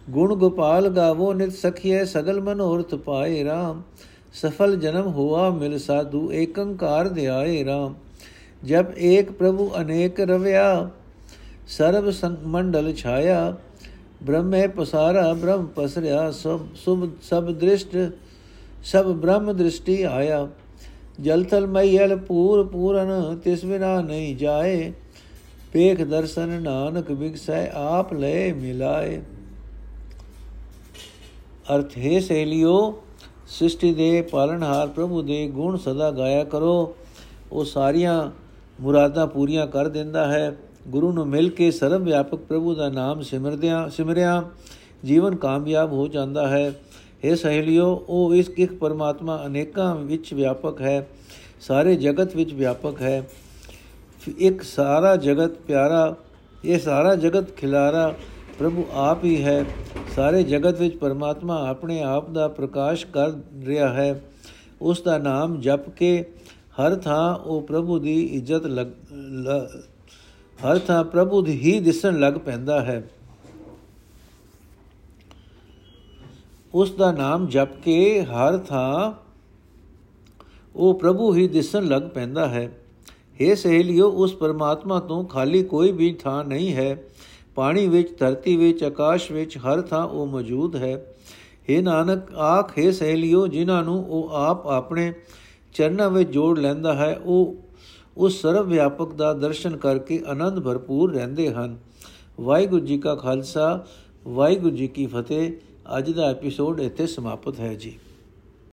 ਗੁਣ ਗੋਪਾਲ ਗਾਵੋ, ਨਿਤ ਸਖੀਏ ਸਗਲ ਮਨੋਰਥ ਪਾਏ RAM ਸਫਲ ਜਨਮ ਹੁਆ ਮਿਲ ਸਾਧੂ ਏਕੰਕਾਰ ਧਿਆਏ RAM ਜਬ ਏਕ ਪ੍ਰਭੂ ਅਨੇਕ ਰਵਿਆ, ਸਰਬ ਮੰਡਲ ਛਾਇਆ। ਬ੍ਰਹਮੇ ਪਸਾਰਾ, ਬ੍ਰਹਮ ਪਸਰਿਆ, ਸਭ ਸੁਭ ਸਭ ਦ੍ਰਿਸ਼ਟ, ਸਭ ਬ੍ਰਹਮ ਦ੍ਰਿਸ਼ਟੀ ਆਇਆ। ਜਲ ਤਲ ਮਈਲ ਪੂਰ ਪੂਰਨ, ਤਿਸ ਬਿਨਾ ਨਹੀਂ ਜਾਏ। ਪੇਖ ਦਰਸ਼ਨ ਨਾਨਕ ਵਿਗਸੈ, ਆਪ ਲੈ ਮਿਲਾਏ। ਅਰਥ ਹੈ ਸੇਲਿਓ ਸ੍ਰਿਸ਼ਟੀ ਦੇ ਪਾਲਣਹਾਰ ਪ੍ਰਭੂ ਦੇ ਗੁਣ ਸਦਾ ਗਾਇਆ ਕਰੋ। ਉਹ ਸਾਰੀਆਂ ਮੁਰਾਦਾਂ ਪੂਰੀਆਂ ਕਰ ਦਿੰਦਾ ਹੈ। ਗੁਰੂ ਨੂੰ ਮਿਲ ਕੇ ਸਰਵ ਵਿਆਪਕ ਪ੍ਰਭੂ ਦਾ ਨਾਮ ਸਿਮਰਦਿਆਂ ਸਿਮਰਿਆ ਜੀਵਨ ਕਾਮਯਾਬ ਹੋ ਜਾਂਦਾ ਹੈ। ਇਹ ਸਹੇਲਿਓ, ਉਹ ਇਸ ਇੱਕ ਪਰਮਾਤਮਾ ਅਨੇਕਾਂ ਵਿੱਚ ਵਿਆਪਕ ਹੈ। ਸਾਰੇ ਜਗਤ ਵਿੱਚ ਵਿਆਪਕ ਹੈ। ਇੱਕ ਸਾਰਾ ਜਗਤ ਪਿਆਰਾ, ਇਹ ਸਾਰਾ ਜਗਤ ਖਿਲਾਰਾ ਪ੍ਰਭੂ ਆਪ ਹੀ ਹੈ। ਸਾਰੇ ਜਗਤ ਵਿੱਚ ਪਰਮਾਤਮਾ ਆਪਣੇ ਆਪ ਦਾ ਪ੍ਰਕਾਸ਼ ਕਰ ਰਿਹਾ ਹੈ। ਉਸ ਦਾ ਨਾਮ ਜਪ ਕੇ ਹਰ ਥਾਂ ਉਹ ਪ੍ਰਭੂ ਦੀ ਇੱਜ਼ਤ ਹਰ ਥਾਂ ਪ੍ਰਭੂ ਦੀ ਹੀ ਦਿਸਣ ਲੱਗ ਪੈਂਦਾ ਹੈ। ਉਸ ਦਾ ਨਾਮ ਜਪ ਕੇ ਹਰ ਥਾਂ ਉਹ ਪ੍ਰਭੂ ਹੀ ਦਿਸਣ ਲੱਗ ਪੈਂਦਾ ਹੈ। हे ਸਹੇਲਿਓ, ਉਸ ਪਰਮਾਤਮਾ ਤੋਂ ਖਾਲੀ ਕੋਈ ਵੀ ਥਾਂ ਨਹੀਂ ਹੈ। ਪਾਣੀ ਵਿੱਚ, ਧਰਤੀ ਵਿੱਚ, ਆਕਾਸ਼ ਵਿੱਚ, ਹਰ ਥਾਂ ਉਹ ਮੌਜੂਦ ਹੈ। हे ਨਾਨਕ, ਆਖ, ਹੈ ਸਹੇਲਿਓ, ਜਿਨ੍ਹਾਂ ਨੂੰ ਉਹ ਆਪ ਆਪਣੇ ਚਰਨਾਂ ਵਿੱਚ ਜੋੜ ਲੈਂਦਾ ਹੈ, ਉਹ ਉਸ ਸਰਵ ਵਿਆਪਕ ਦਾ ਦਰਸ਼ਨ ਕਰਕੇ ਆਨੰਦ ਭਰਪੂਰ ਰਹਿੰਦੇ ਹਨ। ਵਾਹਿਗੁਰੂ ਜੀ ਕਾ ਖਾਲਸਾ, ਵਾਹਿਗੁਰੂ ਜੀ ਕੀ ਫਤਿਹ। ਅੱਜ ਦਾ ਐਪੀਸੋਡ ਇੱਥੇ ਸਮਾਪਤ ਹੈ ਜੀ।